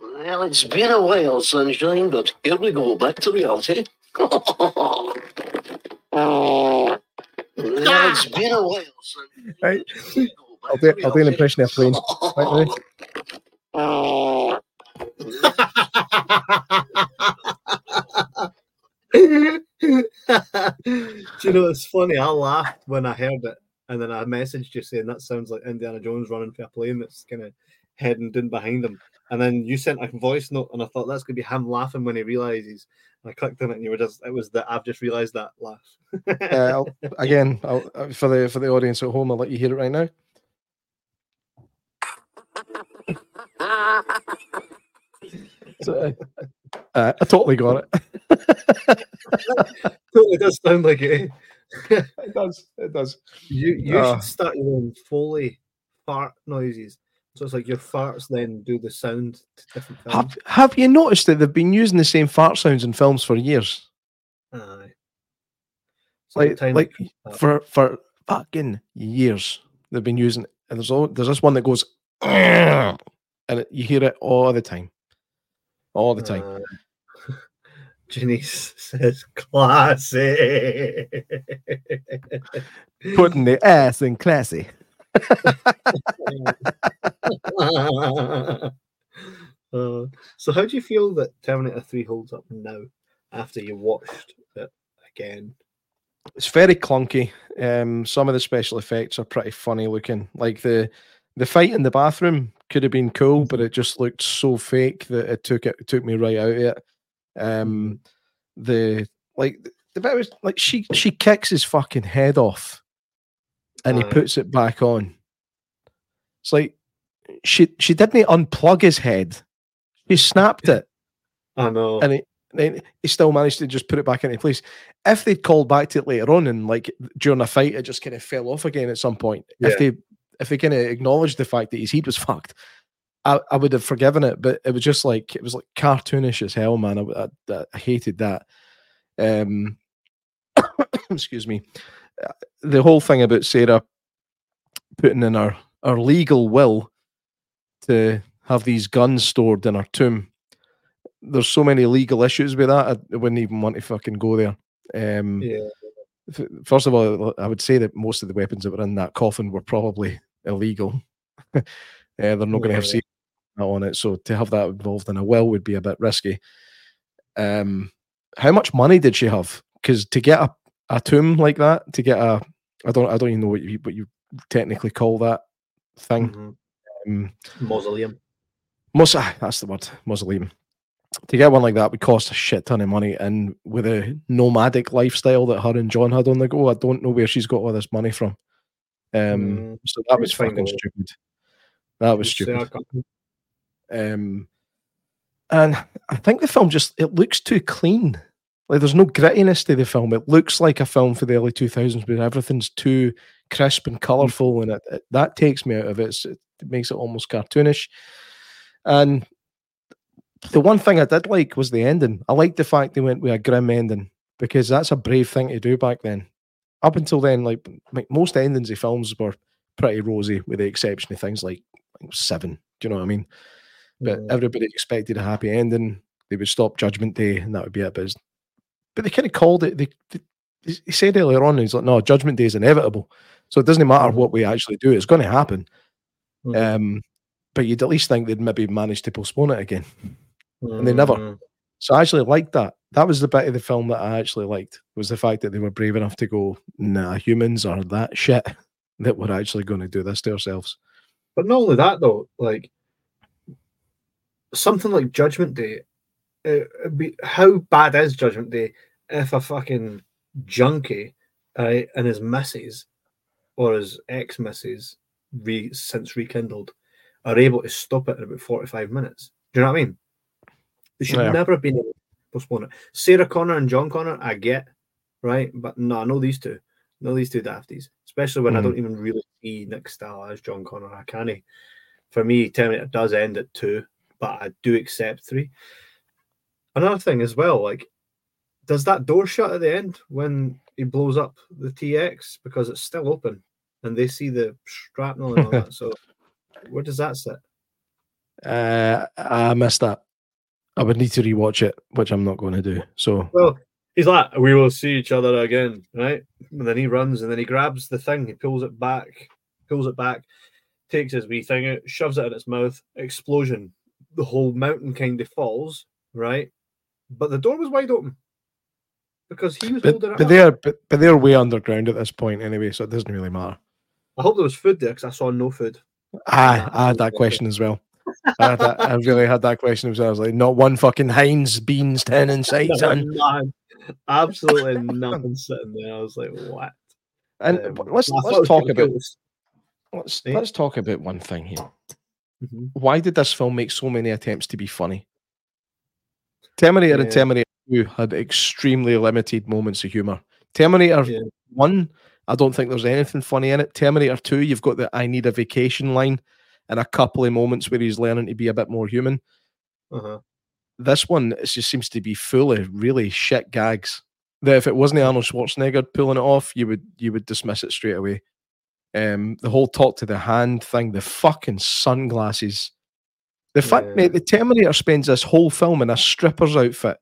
Well, it's been a while, sunshine, but here we go, back to reality. well, it's been a while, sunshine. Right. but here we go, back I'll do, to I'll do an impression of a plane. Right, ready? Do you know it's funny? I laughed when I heard it, and then I messaged you saying that sounds like Indiana Jones running for a plane that's kind of heading down behind him. And then you sent a voice note, and I thought that's gonna be him laughing when he realizes. And I clicked on it, and you were just it was that I've just realized that laugh. Uh, I'll, again, I'll, uh, for the for the audience at home, I'll let you hear it right now. So, uh, I totally got it. totally does sound like it. it does. It does. You you Ah. should start your own foley fart noises. So it's like your farts then do the sound to different films. Have Have you noticed that they've been using the same fart sounds in films for years? Aye. Like, time like for for fucking years they've been using. And there's all, there's this one that goes, and it, you hear it all the time, all the time. Uh, Ginny says classy. Putting the ass in classy. Uh, so how do you feel that Terminator 3 holds up now after you watched it again? it's very clunky. Um, some of the special effects are pretty funny looking. Like the the fight in the bathroom could have been cool, but it just looked so fake that it took it, it took me right out of it. Um, the like the bit was like she she kicks his fucking head off, and he puts it back on. It's like she she didn't unplug his head. She snapped it I know. and he, he still managed to just put it back into place. If they'd called back to it later on and like during a fight, it just kind of fell off again at some point. Yeah. If they if they kind of acknowledged the fact that his head was fucked, I, I would have forgiven it. But it was just like it was like cartoonish as hell, man. I, I, I hated that. Um, excuse me. The whole thing about Sarah putting in her her legal will to have these guns stored in her tomb there's so many legal issues with that. I wouldn't even want to fucking go there. Um, yeah. First of all, I would say that most of the weapons that were in that coffin were probably illegal. uh, they're not going to have safety on it, so to have that involved in a will would be a bit risky. Um, how much money did she have? Because to get a, a tomb like that, to get a, I don't, I don't even know what you what you technically call that thing. Mhm. Um, Mausoleum. Mos- ah, that's the word, mausoleum. To get one like that would cost a shit ton of money, and with a nomadic lifestyle that her and John had on the go, I don't know where she's got all this money from. Um, Mm, so that was fucking stupid. That was stupid. Um, and I think the film just it looks too clean. Like there's no grittiness to the film. It looks like a film for the early 2000s but everything's too crisp and colorful, and it, it- that takes me out of it. It makes it almost cartoonish. And the one thing I did like was the ending. I liked the fact they went with a grim ending because that's a brave thing to do back then. Up until then, like, like most endings of films were pretty rosy, with the exception of things like, like Seven. Do you know what I mean? But Mm. everybody expected a happy ending. They would stop Judgment Day, and that would be it. But, but they kind of called it. They, they he said earlier on, he's like, "No, Judgment Day is inevitable, so it doesn't matter Mhm. what we actually do; it's going to happen." Mhm. Um, but you'd at least think they'd maybe manage to postpone it again. and they never- Mm. So I actually liked that. That was the bit of the film that I actually liked was the fact that they were brave enough to go, "Nah, humans are that shit that we're actually going to do this to ourselves." But not only that, though, like something like Judgment Day. It'd be, how bad is Judgment Day if a fucking junkie uh, and his missus or his ex missus, re, since rekindled, are able to stop it in about 45 minutes? Do you know what I mean? They should Yeah. never have been able to postpone it. Sarah Connor and John Connor, I get, right? But no, I know these two. No, these two dafties, especially when I Mhm. don't even really see Nick Stahl as John Connor. I can't. For me, Terminator does end at two, but I do accept three. Another thing as well, like, does that door shut at the end when he blows up the TX because it's still open and they see the shrapnel and all that? So, where does that sit? Uh, I missed that. I would need to rewatch it, which I'm not going to do. So Well, he's like, we will see each other again, right? And then he runs and then he grabs the thing, he pulls it back, pulls it back, takes his wee thing out, shoves it in its mouth, explosion. The whole mountain kind of falls, right? But the door was wide open because he was but, holding it. but up. they're but, but they're way underground at this point anyway, so it doesn't really matter. I hope there was food there because I saw no food. I, I had that question as well. I, had that, I really had that question as well. I was like, not one fucking Heinz beans ten inside, son. None. Absolutely nothing sitting there. I was like, what? And Um, let's I thought it let's talk about let's let's talk about one thing here. Mhm. Why did this film make so many attempts to be funny? Terminator and Terminator 2 had extremely limited moments of humor. Terminator Yeah. 1, I don't think there's anything funny in it. Terminator 2, you've got the I need a vacation line and a couple of moments where he's learning to be a bit more human. Uh-huh. This one it just seems to be full of really shit gags. That if it wasn't Arnold Schwarzenegger pulling it off, you would you would dismiss it straight away. Um, the whole talk to the hand thing, the fucking sunglasses. The fact, Yeah. mate, the Terminator spends this whole film in a stripper's outfit.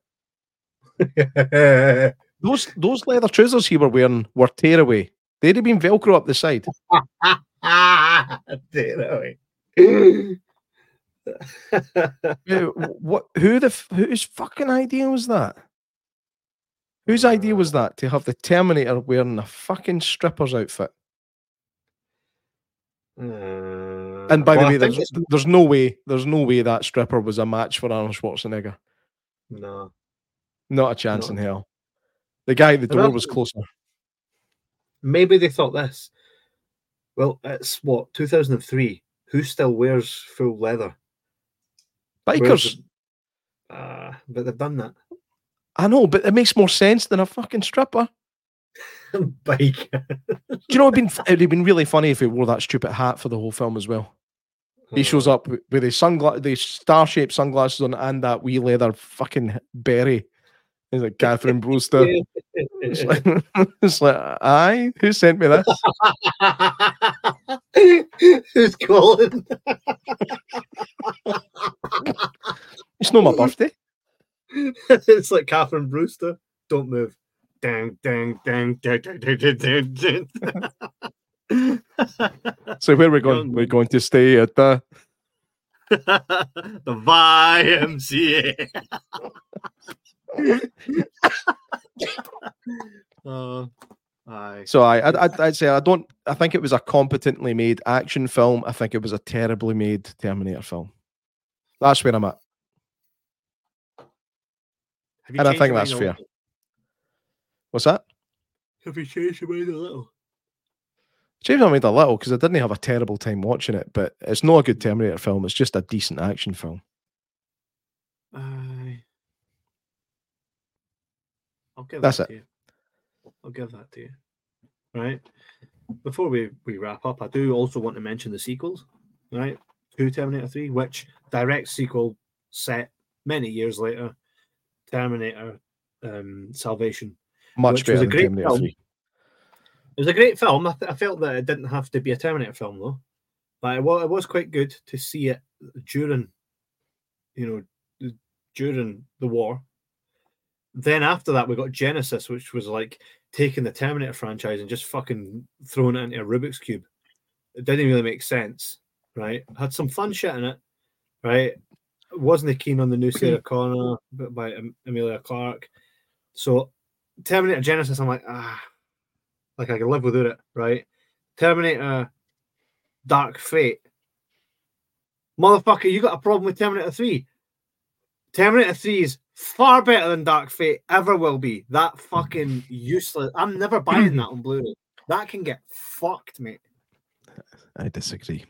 Those those leather trousers he were wearing were tearaway. They'd have been Velcro up the side. Wh- what? Who the whose fucking idea was that? Whose idea was that to have the Terminator wearing a fucking stripper's outfit? Uh, And by the way, there's, there's no way, there's no way that stripper was a match for Arnold Schwarzenegger. no. Not a chance No. in hell. The guy at the door was closer. Maybe they thought this. Well, it's what 2003. Who still wears full leather? Bikers. the- Ah, but they've done that. I know, but it makes more sense than a fucking stripper. Bike. Do you know it'd been it'd have been really funny if he wore that stupid hat for the whole film as well. He shows up with his sunglasses, the star shaped sunglasses on, and that wee leather fucking berry. He's like Catherine Brewster. it's, like, it's like, aye, who sent me this? Who's calling? it's not my birthday. it's like Catherine Brewster. Don't move. Dang, dang, dang, dang, dang, dang, dang, dang. So where we're going? We're going to stay at the. the YMCA. uh, aye. So I, I'd, I'd, I'd say I don't. I think it was a competently made action film. I think it was a terribly made Terminator film. That's where I'm at, and I think that's fair. What's that? Have you changed your mind a little? Changed my mind a little because I didn't have a terrible time watching it, but it's not a good Terminator film. It's just a decent action film. Aye. I'll give That's that it. to you. I'll give that to you. Right. Before we, we wrap up, I do also want to mention the sequels, right? To Terminator 3, which direct sequel set many years later, Terminator um, Salvation. Much better than great Terminator film. 3. It was a great film. I, th- I felt that it didn't have to be a Terminator film though. But it was, it was quite good to see it during, you know, during the war. Then after that, we got Genisys, which was like taking the Terminator franchise and just fucking throwing it into a Rubik's cube. It didn't really make sense, right? Had some fun shit in it, right? Wasn't the keen on the new Sarah Connor by Emilia Clarke. So Terminator Genisys, I'm like, ah, like I can live without it, right? Terminator Dark Fate. Motherfucker, you got a problem with Terminator 3. Terminator 3 is far better than Dark Fate ever will be. That fucking useless. I'm never buying that on Blu-ray. That can get fucked, mate. I disagree.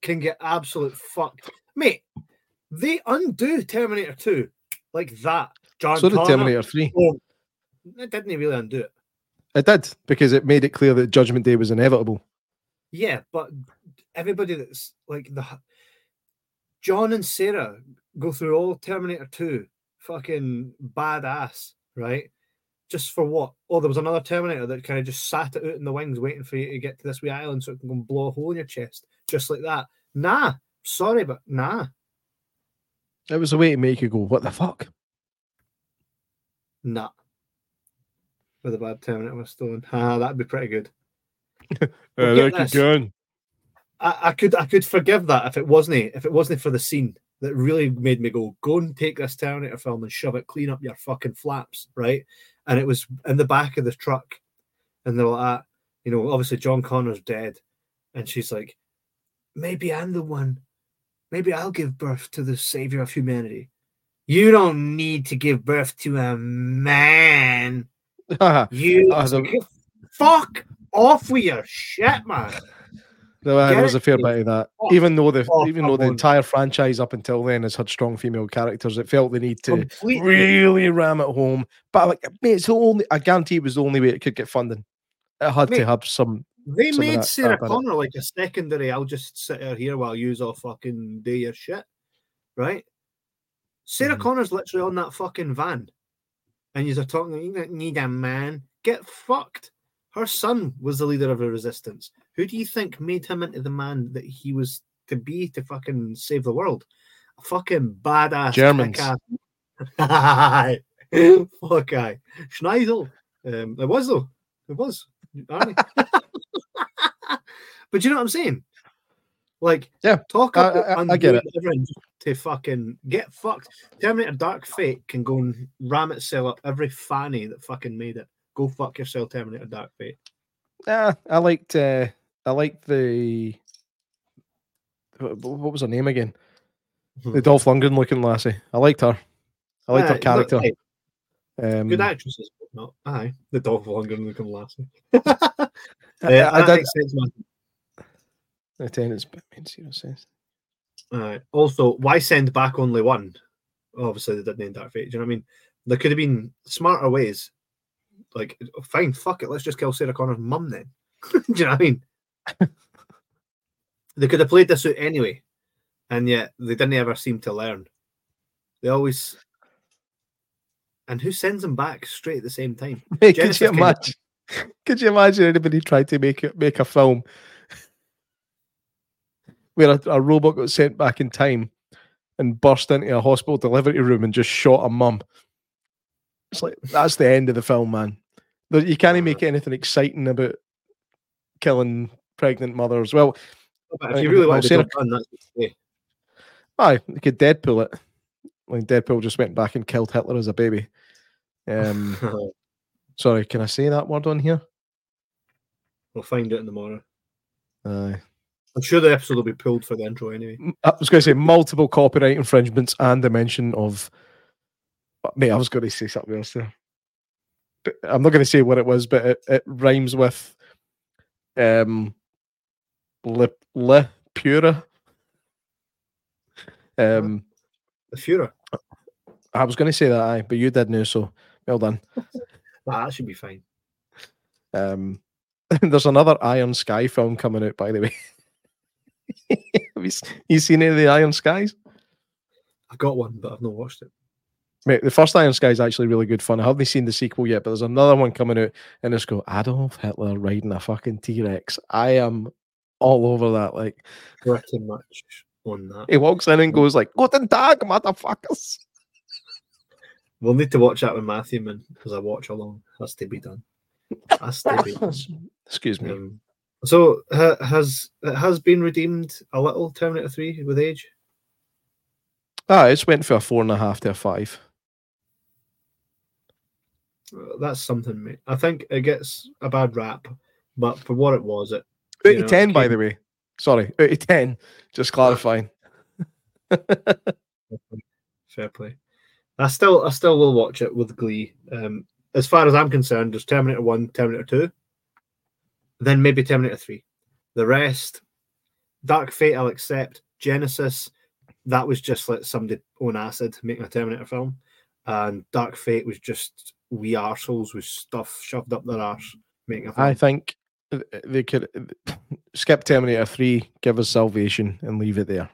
Can get absolute fucked. Mate, they undo Terminator 2 like that. John So did Connor, Terminator 3. oh, it didn't really undo it. It did, because it made it clear that Judgment Day was inevitable. Yeah, but everybody that's like the John and Sarah go through all Terminator 2, fucking badass, right? Just for what? Oh, there was another Terminator that kind of just sat it out in the wings waiting for you to get to this wee island so it can go and blow a hole in your chest, just like that. Nah, sorry, but nah, It was a way to make you go, what the fuck? nah. With a bad Terminator was stolen. Ah, that'd be pretty good. I Well, get this. gun. I, I could I could forgive that if it wasn't if it wasn't for the scene that really made me go go and take this Terminator film and shove it clean up your fucking flaps, right? And it was in the back of the truck, and they're like, you know, obviously John Connor's dead, and she's like, maybe I'm the one, maybe I'll give birth to the savior of humanity. You don't need to give birth to a man. You the- fuck off with your shit, man. No, there was a fair bit of that. Oh, even though the oh, even though the entire franchise up until then has had strong female characters, it felt the need to Completely. really ram it home. But like, mate, it's the only I guarantee it was the only way it could get funding. It had Mate, to have some. They some made Sarah crap in it. Connor like a secondary. I'll just sit her here while you all fucking do your shit, right? Sarah Mhm. Connor's literally on that fucking van, and you're talking. You don't need a man. Get fucked. Her son was the leader of the resistance. Who do you think made him into the man that he was to be to fucking save the world? A fucking badass Germans. Fuck I. Schneidel. Um, it was though. It was. But you know what I'm saying? Like, Yeah, talk I- I- I get it. To fucking get fucked. Terminator Dark Fate can go and ram itself up every fanny that fucking made it. Go fuck yourself, Terminator Dark Fate. Yeah, I liked. Uh, I liked the. What was her name again? The Dolph Lundgren looking lassie. I liked her. I liked Aye, her character. aye, Um, Good actresses, but not. Aye, the Dolph Lundgren looking lassie. I, Yeah, I that did. makes sense, man. Attendance, but in zero sense. Alright. Also, why send back only one? Obviously, they didn't end Dark Fate. Do you know what I mean? There could have been smarter ways. Like, fine, fuck it, let's just kill Sarah Connor's mum then. Do you know what I mean? they could have played this out anyway, and yet they didn't ever seem to learn. They always. And who sends them back straight at the same time? Mate, could you kind of- imagine? Could you imagine anybody trying to make it make a film where a, a robot got sent back in time and burst into a hospital delivery room and just shot a mum? It's like that's the end of the film, man. You can't make anything exciting about killing pregnant mothers. Well, But if you really want to Sarah- do done, that's what you aye, they could Deadpool it. Like Deadpool just went back and killed Hitler as a baby. Um, sorry, can I say that word on here? we'll find out in the morning. Aye. I'm sure the episode will be pulled for the intro anyway. I was going to say multiple copyright infringements and the mention of. but, Mate, I was going to say something else there. But I'm not going to say what it was, but it, it rhymes with um, Le, Le Pura. Um, The. I was going to say that, aye, but you did know, so well done. Nah, that should be fine. Um, there's another Iron Sky film coming out, by the way. Have you, you seen any of the Iron Skies? I've got one, but I've not watched it. Mate, the first Iron Sky is actually really good fun. I haven't seen the sequel yet, but there's another one coming out, and it's got Adolf Hitler riding a fucking T Rex. I am all over that. Like Pretty much on that. he walks in and goes like, "Guten Tag, motherfuckers." We'll need to watch that with Matthew, man, because I watch along. Has to be done. Has to be done. Excuse me. Um, so ha- has it has been redeemed a little Terminator Three with age? Ah, it's went for a four and a half to a five. That's something, mate. I think it gets a bad rap, but for what it was, it Out of know, ten, by the way. Sorry, out of ten. Just clarifying. fair play. I still I still will watch it with glee. Um, as far as I'm concerned, there's Terminator One, Terminator Two, then maybe Terminator Three. The rest, Dark Fate, I'll accept. Genisys, that was just like somebody on acid making a Terminator film, and Dark Fate was just we arseholes with stuff shoved up their arse making a film. I think they could skip Terminator three, give us salvation, and leave it there.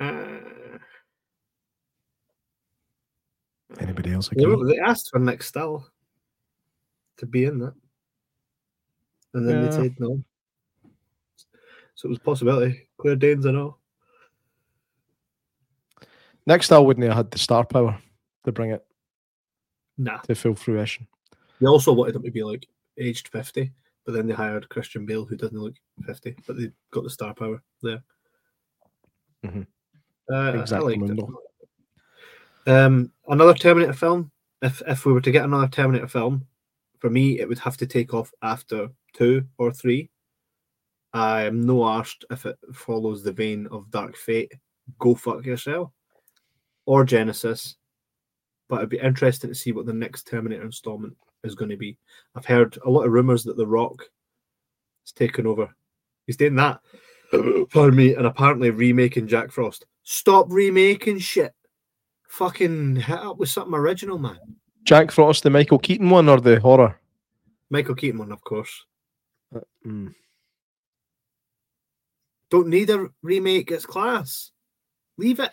Uh, Anybody else agree? they asked for Nick Stahl to be in that, and then Yeah. they said no. So it was a possibility. Claire Danes and all. Next, I wouldn't have had the star power to bring it Nah. to full fruition. They also wanted him to be like aged 50, but then they hired Christian Bale, who doesn't look 50, but they got the star power there. Mhm. Uh, Exactly, liked Um, another Terminator film. If if we were to get another Terminator film, for me, it would have to take off after two or three. I am no arsed if it follows the vein of Dark Fate. Go fuck yourself, or Genisys. But it'd be interesting to see what the next Terminator installment is going to be. I've heard a lot of rumors that The Rock is taking over. He's doing that. for me, and apparently remaking Jack Frost. Stop remaking shit. Fucking hit up with something original, man. Jack Frost, the Michael Keaton one, or the horror? Michael Keaton one, of course. Mm. Don't need a remake. It's class. Leave it.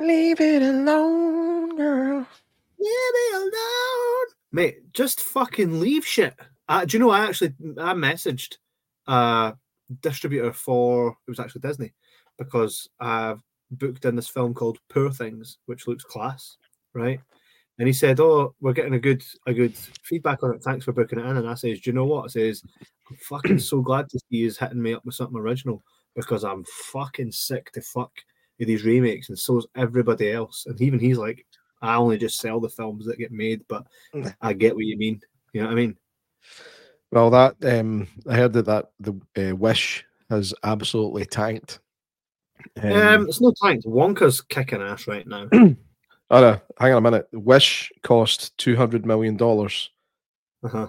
Leave it alone, girl. Leave it alone, mate. Just fucking leave shit. Uh, do you know? I actually I messaged a distributor for it was actually Disney because I've booked in this film called Poor Things, which looks class, right? And he said, "Oh, we're getting a good a good feedback on it. Thanks for booking it in." And I says, "Do you know what?" I says, "I'm fucking so glad to see you hitting me up with something original because I'm fucking sick to fuck of these remakes, and so is everybody else." And even he's like, "I only just sell the films that get made, but I get what you mean. You know what I mean?" Well, that um, I heard that that the uh, Wish has absolutely tanked. Um, it's no tanked. Wonka's kicking ass right now. Oh, no, hang on a minute. Wish cost two hundred million dollars, Uh-huh.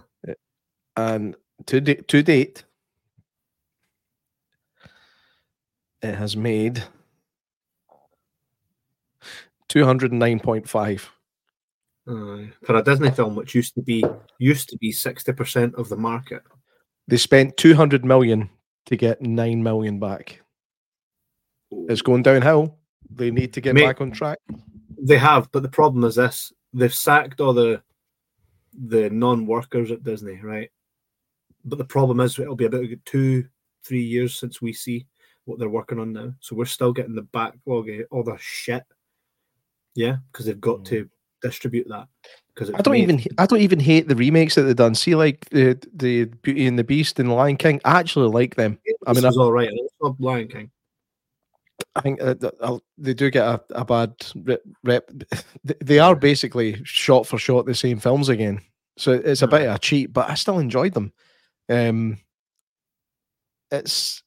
and to da- to date, it has made two hundred nine point five. Uh, for a Disney film, which used to be used to be sixty percent of the market. They spent two hundred million to get nine million back. It's going downhill. They need to get Mate, back on track. They have, but the problem is this: they've sacked all the the non-workers at Disney, right? But the problem is it'll be about two, three years since we see what they're working on now. So we're still getting the backlog of all the shit. Yeah, because they've got to distribute that. Because I don't even I don't even hate the remakes that they've done. See, like the the Beauty and the Beast and Lion King. I actually like them. I mean, this I, all right. It's not Lion King. I think uh, I'll- they do get a, a bad rep, rep. They are basically shot for shot the same films again, so it's a bit of a cheat. But I still enjoyed them. Um, it's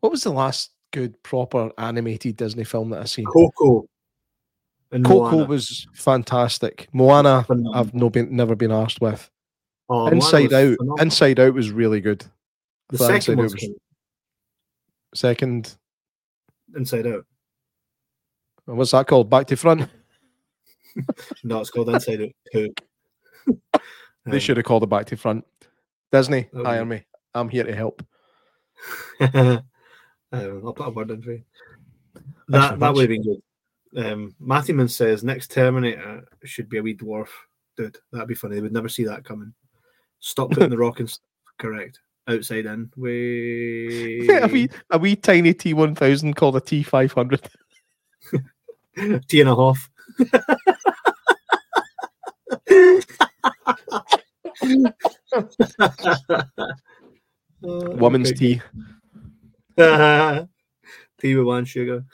what was the last good proper animated Disney film that I seen? Coco. Coco Moana. was fantastic. Moana, Phenomenal. I've no been never been asked with. Oh, Inside Out, phenomenal. Inside Out was really good. The second Out was second. Inside Out. What's that called? Back to front. No, it's called Inside Out Two. They Um, should have called it back to front. Disney, Oh, hire me. I'm here to help. Um, I'll put a word in for you. That that would have been good. Um, Matthewman says next Terminator should be a wee dwarf. Dude, that'd be funny. They would never see that coming. Stop putting the rock and stuff. Correct. Outside in. Way a wee a wee tiny T one thousand called a T five hundred. T and a half. Woman's tea. tea with one sugar.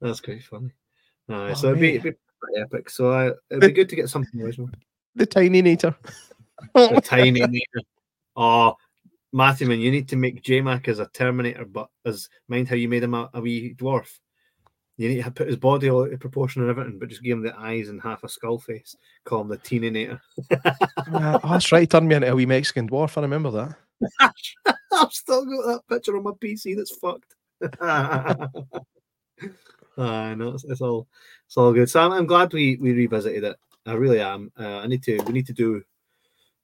That's quite funny. Aye, Oh, so it'd be, it'd be pretty epic. So I, it'd be good to get something original. The tiny nater. The tiny nature. Oh, Matthewman, you need to make Jay Mack as a Terminator, but as mind how you made him a, a wee dwarf. You need to put his body all in proportion and everything, but just give him the eyes and half a skull face. Call him the Teeninator. Uh, oh, that's right. He turned me into a wee Mexican dwarf. I remember that. I've still got that picture on my PC that's fucked. I know it's, it's all it's all good. So I'm, I'm glad we we revisited it. I really am. Uh, I need to we need to do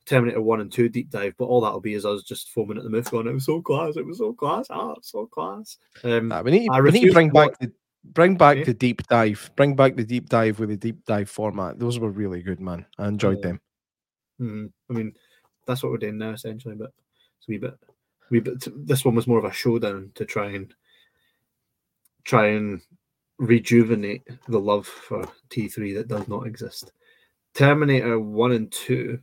Terminator one and two deep dive, but all that'll be is us just foaming at the mouth going, "It was so class! It was so class! Ah, so class!" Um, Nah, we need, I we need to bring back the bring back Yeah. the deep dive. Bring back the deep dive with the deep dive format. Those were really good, man. I enjoyed Yeah. them. Mm, I mean, that's what we're doing now, essentially. But it's a wee bit, wee bit. This one was more of a showdown to try and try and rejuvenate the love for T3 that does not exist. Terminator One and Two.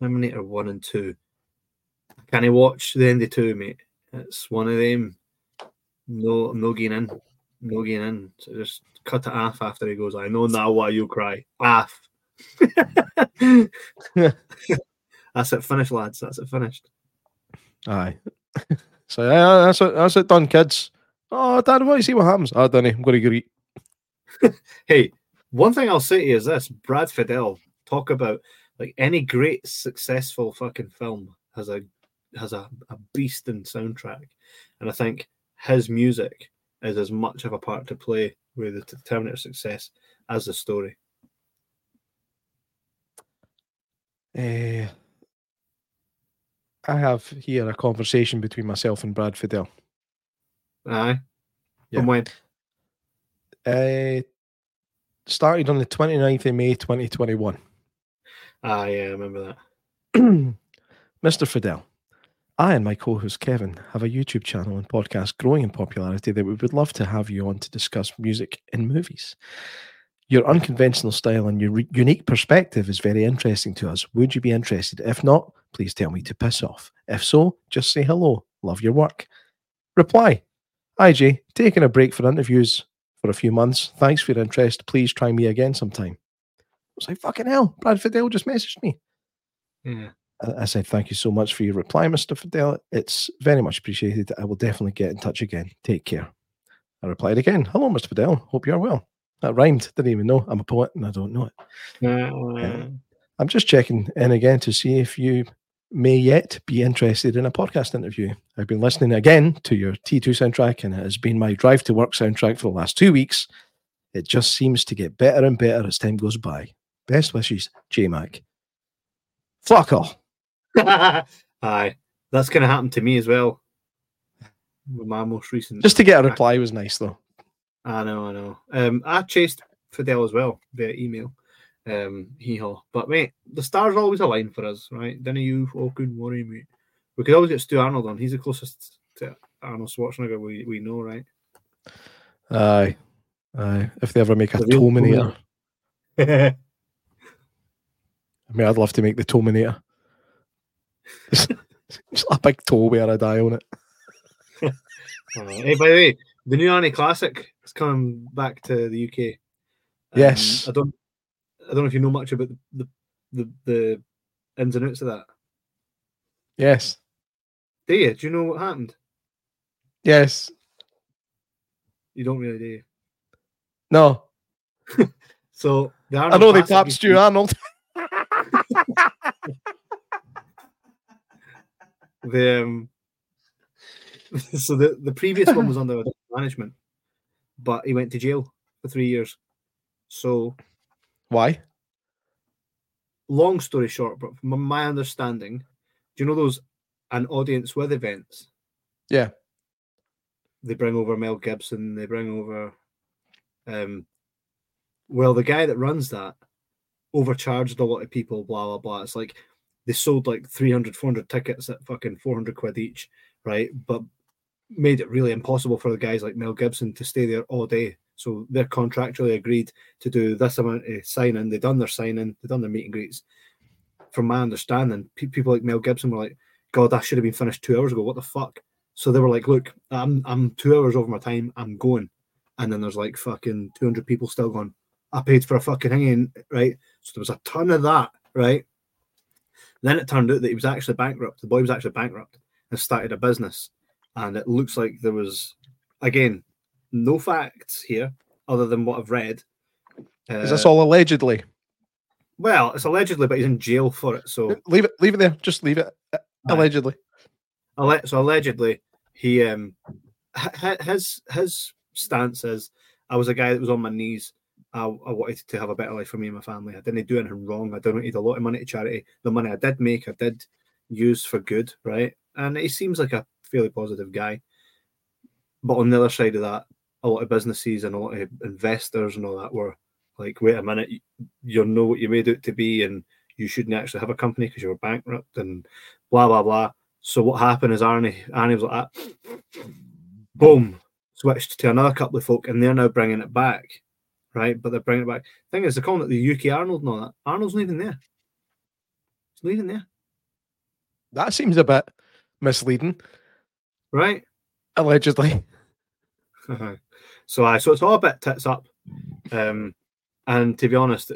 Terminator One and Two. Can I watch the end of two, mate? It's one of them. No, I'm no getting in. No getting in. So just cut it off after he goes. I know now why you cry. Off. That's it. Finished, lads. That's it. Finished. Aye. so yeah, that's it. That's it done, kids. Oh, Dad, what you see what happens? Oh, Danny, I'm going to go eat. Hey, one thing I'll say to you is this: Brad Fiedel talk about like any great successful fucking film has a has a, a beast in soundtrack, and I think his music is as much of a part to play with the Terminator success as the story. Eh, I have here a conversation between myself and Brad Fiedel. Aye. Yeah. From when? Uh, started on the 29th of May 2021. Ah, yeah, I remember that. Mr. Fiedel, I and my co host Kevin have a YouTube channel and podcast growing in popularity that we would love to have you on to discuss music and movies. Your unconventional style and your re- unique perspective is very interesting to us. Would you be interested? If not, please tell me to piss off. If so, just say hello. Love your work. Reply Hi, Jay. Taking a break for interviews for a few months. Thanks for your interest. Please try me again sometime. I was like, fucking hell. Brad Fiedel just messaged me. Yeah. I I said, Thank you so much for your reply, Mr. Fiedel. It's very much appreciated. I will definitely get in touch again. Take care. I replied again, Hello, Mr. Fiedel. Hope you're well. That rhymed. Didn't even know. I'm a poet and I don't know it. Uh, I'm just checking in again to see if you may yet be interested in a podcast interview. I've been listening again to your T2 soundtrack, and it has been my drive to work soundtrack for the last two weeks. It just seems to get better and better as time goes by. Best wishes, Jay Mack. Fuck off. Aye, that's going to happen to me as well. With my most recent. Just to get a reply was nice, though. I know, I know. Um, I chased Fiedel as well via email. Um, hee haw. But mate, the stars always align for us, right? Then you fucking worry, mate. We could always get Stu Arnold on. He's the closest to Arnold Schwarzenegger we, we know, right? Aye. Aye. If they ever make a The. Terminator. I mean, I'd love to make the Tominator. Just, just a big toe where I die on it. Hey, by the way, the new Annie Classic is coming back to the UK. Um, Yes. I don't. I don't know if you know much about the the, the, ins and outs of that. Yes. Do you? Do you know what happened? Yes. You don't really, do you? No. So the I know they Classic tapped used Stu Arnold. The um, so the, the previous one was under management, but he went to jail for three years. So Why? long story short, but from my understanding, do you know those an audience with events. Yeah. They bring over Mel Gibson, they bring over um well the guy that runs that overcharged a lot of people, blah blah blah. It's like they sold like 300, 400 tickets at fucking 400 quid each, right? But made it really impossible for the guys like Mel Gibson to stay there all day. So they're contractually agreed to do this amount of signing. They've done their signing, they've done their meet and greets. From my understanding, pe- people like Mel Gibson were like, God, that should have been finished two hours ago. What the fuck? So they were like, Look, I'm I'm two hours over my time, I'm going. And then there's like fucking 200 people still going, I paid for a fucking hanging, right? So there was a ton of that, right? Then it turned out that he was actually bankrupt. The boy was actually bankrupt and started a business. And it looks like there was, again, no facts here other than what I've read. Is this Uh, all allegedly? Well, it's allegedly, but he's in jail for it. So, Leave it. Leave it there. Just leave it. uh, Allegedly. alle- so allegedly, he um, his his stance is, I was a guy that was on my knees. I, I wanted to have a better life for me and my family. I didn't do anything wrong. I donated a lot of money to charity. The money I did make, I did use for good, right? And he seems like a fairly positive guy. But on the other side of that, a lot of businesses and a lot of investors and all that were like, wait a minute, you, know what you made out to be, and you shouldn't actually have a company because you were bankrupt and blah blah blah. So what happened is Arnie, Arnie was like, that. boom, switched to another couple of folk, and they're now bringing it back, right? But they're bringing it back. Thing is, they're calling it the UK Arnold and all that. Arnold's not even there. It's not even there, That seems a bit misleading. right? Allegedly. so I so it's all a bit tits up. Um, and to be honest,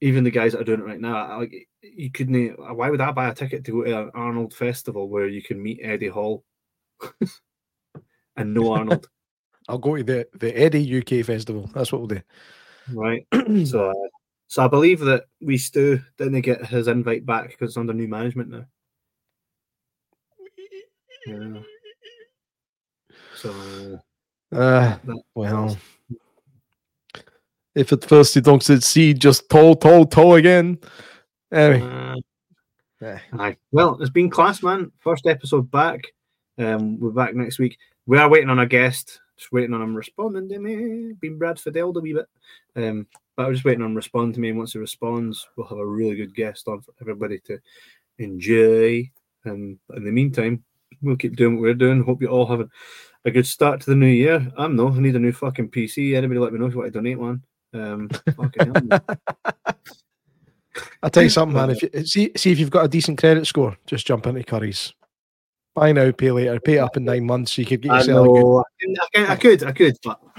even the guys that are doing it right now, like you couldn't. Why would I buy a ticket to go to an Arnold festival where you can meet Eddie Hall and no Arnold, I'll go to the the Eddie UK festival. That's what we'll do. right? so, uh, so I believe that we Stu didn't get his invite back because it's under new management now. Yeah. So Uh, well, if at first you don't succeed, just toll, toll, toll again. Anyway, Uh, Aye. Well, it's been class, man. First episode back. Um, we're back next week. We are waiting on a guest. Just waiting on him responding to me. Been Brad Fiedel a wee bit. Um, but I'm just waiting on him respond to me. And once he responds, we'll have a really good guest on for everybody to enjoy. Um, but in the meantime, we'll keep doing what we're doing. Hope you all have a, a good start to the new year. I'm no, I need a new fucking PC. Anybody let me know if you want to donate one. Um, fucking. I'll tell you something, man. If you see, see if you've got a decent credit score, just jump into Curry's. Buy now, pay later. Pay it up in nine months so you could get I yourself a good. know. I, I, could, I could, but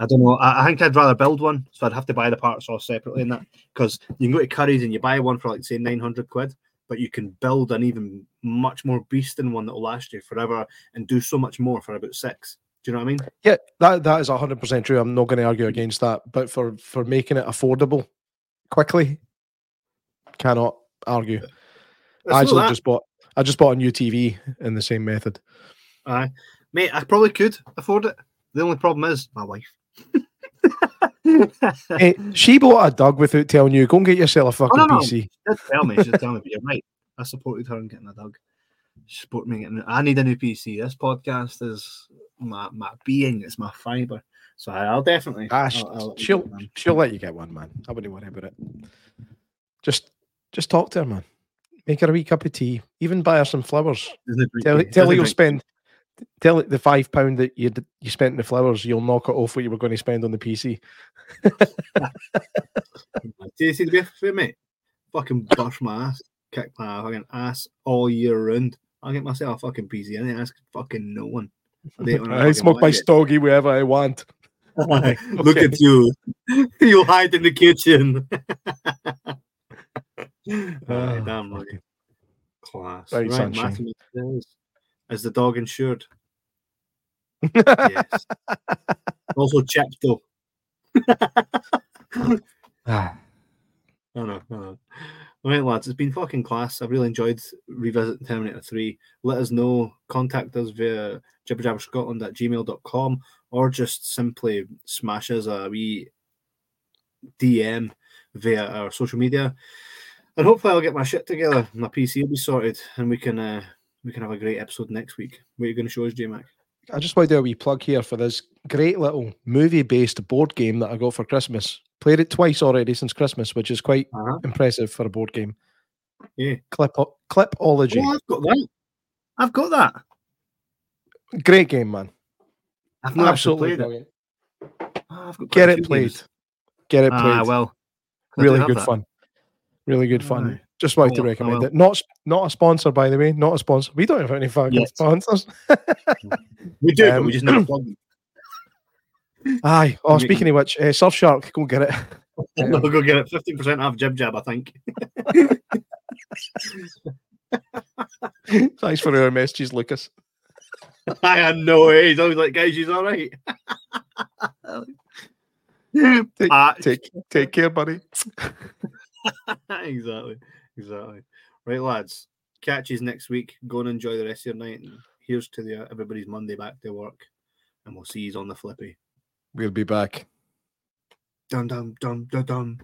I don't know. I, I think I'd rather build one, so I'd have to buy the parts all separately in that. Because you can go to Curry's and you buy one for like say nine hundred quid, but you can build an even much more beast than one that will last you forever and do so much more for about six. Do you know what I mean? Yeah, that that is hundred percent true. I'm not going to argue against that. But for for making it affordable quickly, cannot argue. It's I actually just bought. I just bought a new TV in the same method. Aye. mate, I probably could afford it. The only problem is my wife. hey, she bought a dog without telling you. Go and get yourself a fucking no, no. PC. She did tell me, she tell me, but you're right. I supported her in getting a dog. She supported me in getting. I need a new PC. This podcast is my my being. It's my fiber. So I'll definitely. Ah, I'll- I'll- she'll she'll let you get one, man. I wouldn't worry about it. Just just talk to her, man. Make her a wee cup of tea. Even buy her some flowers. Tell tell her you'll spend. Tell it the five pound that you you spent in the flowers. You'll knock it off what you were going to spend on the PC. tea. Do you see the best for mate? Fucking bust my ass, kick my fucking ass all year round. I'll get myself a fucking PC. I didn't ask fucking no one. I, I smoke my it. stoggy wherever I want. Look at you. you hide in the kitchen. Ah, damn right. Class. Right, Right. Matthew says, Is the dog insured? Yes. also chipped though. Ah, I know, I know. All right, lads, it's been fucking class. I've really enjoyed revisiting Terminator 3. Let us know. Contact us via jibberjabberscotland at gmail.com or just simply smash us a wee DM via our social media. And hopefully I'll get my shit together. My PC will be sorted, and we can uh, we can have a great episode next week. What are you going to show us, Jay Mack? I just want to do a wee plug here for this great little movie-based board game that I got for Christmas. Played it twice already since Christmas, which is quite Uh-huh. impressive for a board game. Yeah. Clip Clipology. Oh, I've got that. I've got that. Great game, man. I've not Absolutely actually played it. Oh, I've got Get it played. games. Get it played. Ah, well, really good that. fun. Really good fun. Just wanted to Oh, oh recommend it. Not not a sponsor, by the way. Not a sponsor. We don't have any fucking Yes. sponsors. We do, but Um, we just never plug them. Aye. Oh, speaking of which, uh, Surfshark, go get it. We'll go get it. Fifteen percent off Jib Jab, I think. Thanks for our messages, Lucas. I had no way. He's always like, guys, she's all right. Take, Ah, take, take care, buddy. exactly, exactly. Right, lads. Catch you next week. Go and enjoy the rest of your night. And here's to the uh, everybody's Monday back to work. And we'll see you on the flippy. We'll be back. Dum dum dum dum dum.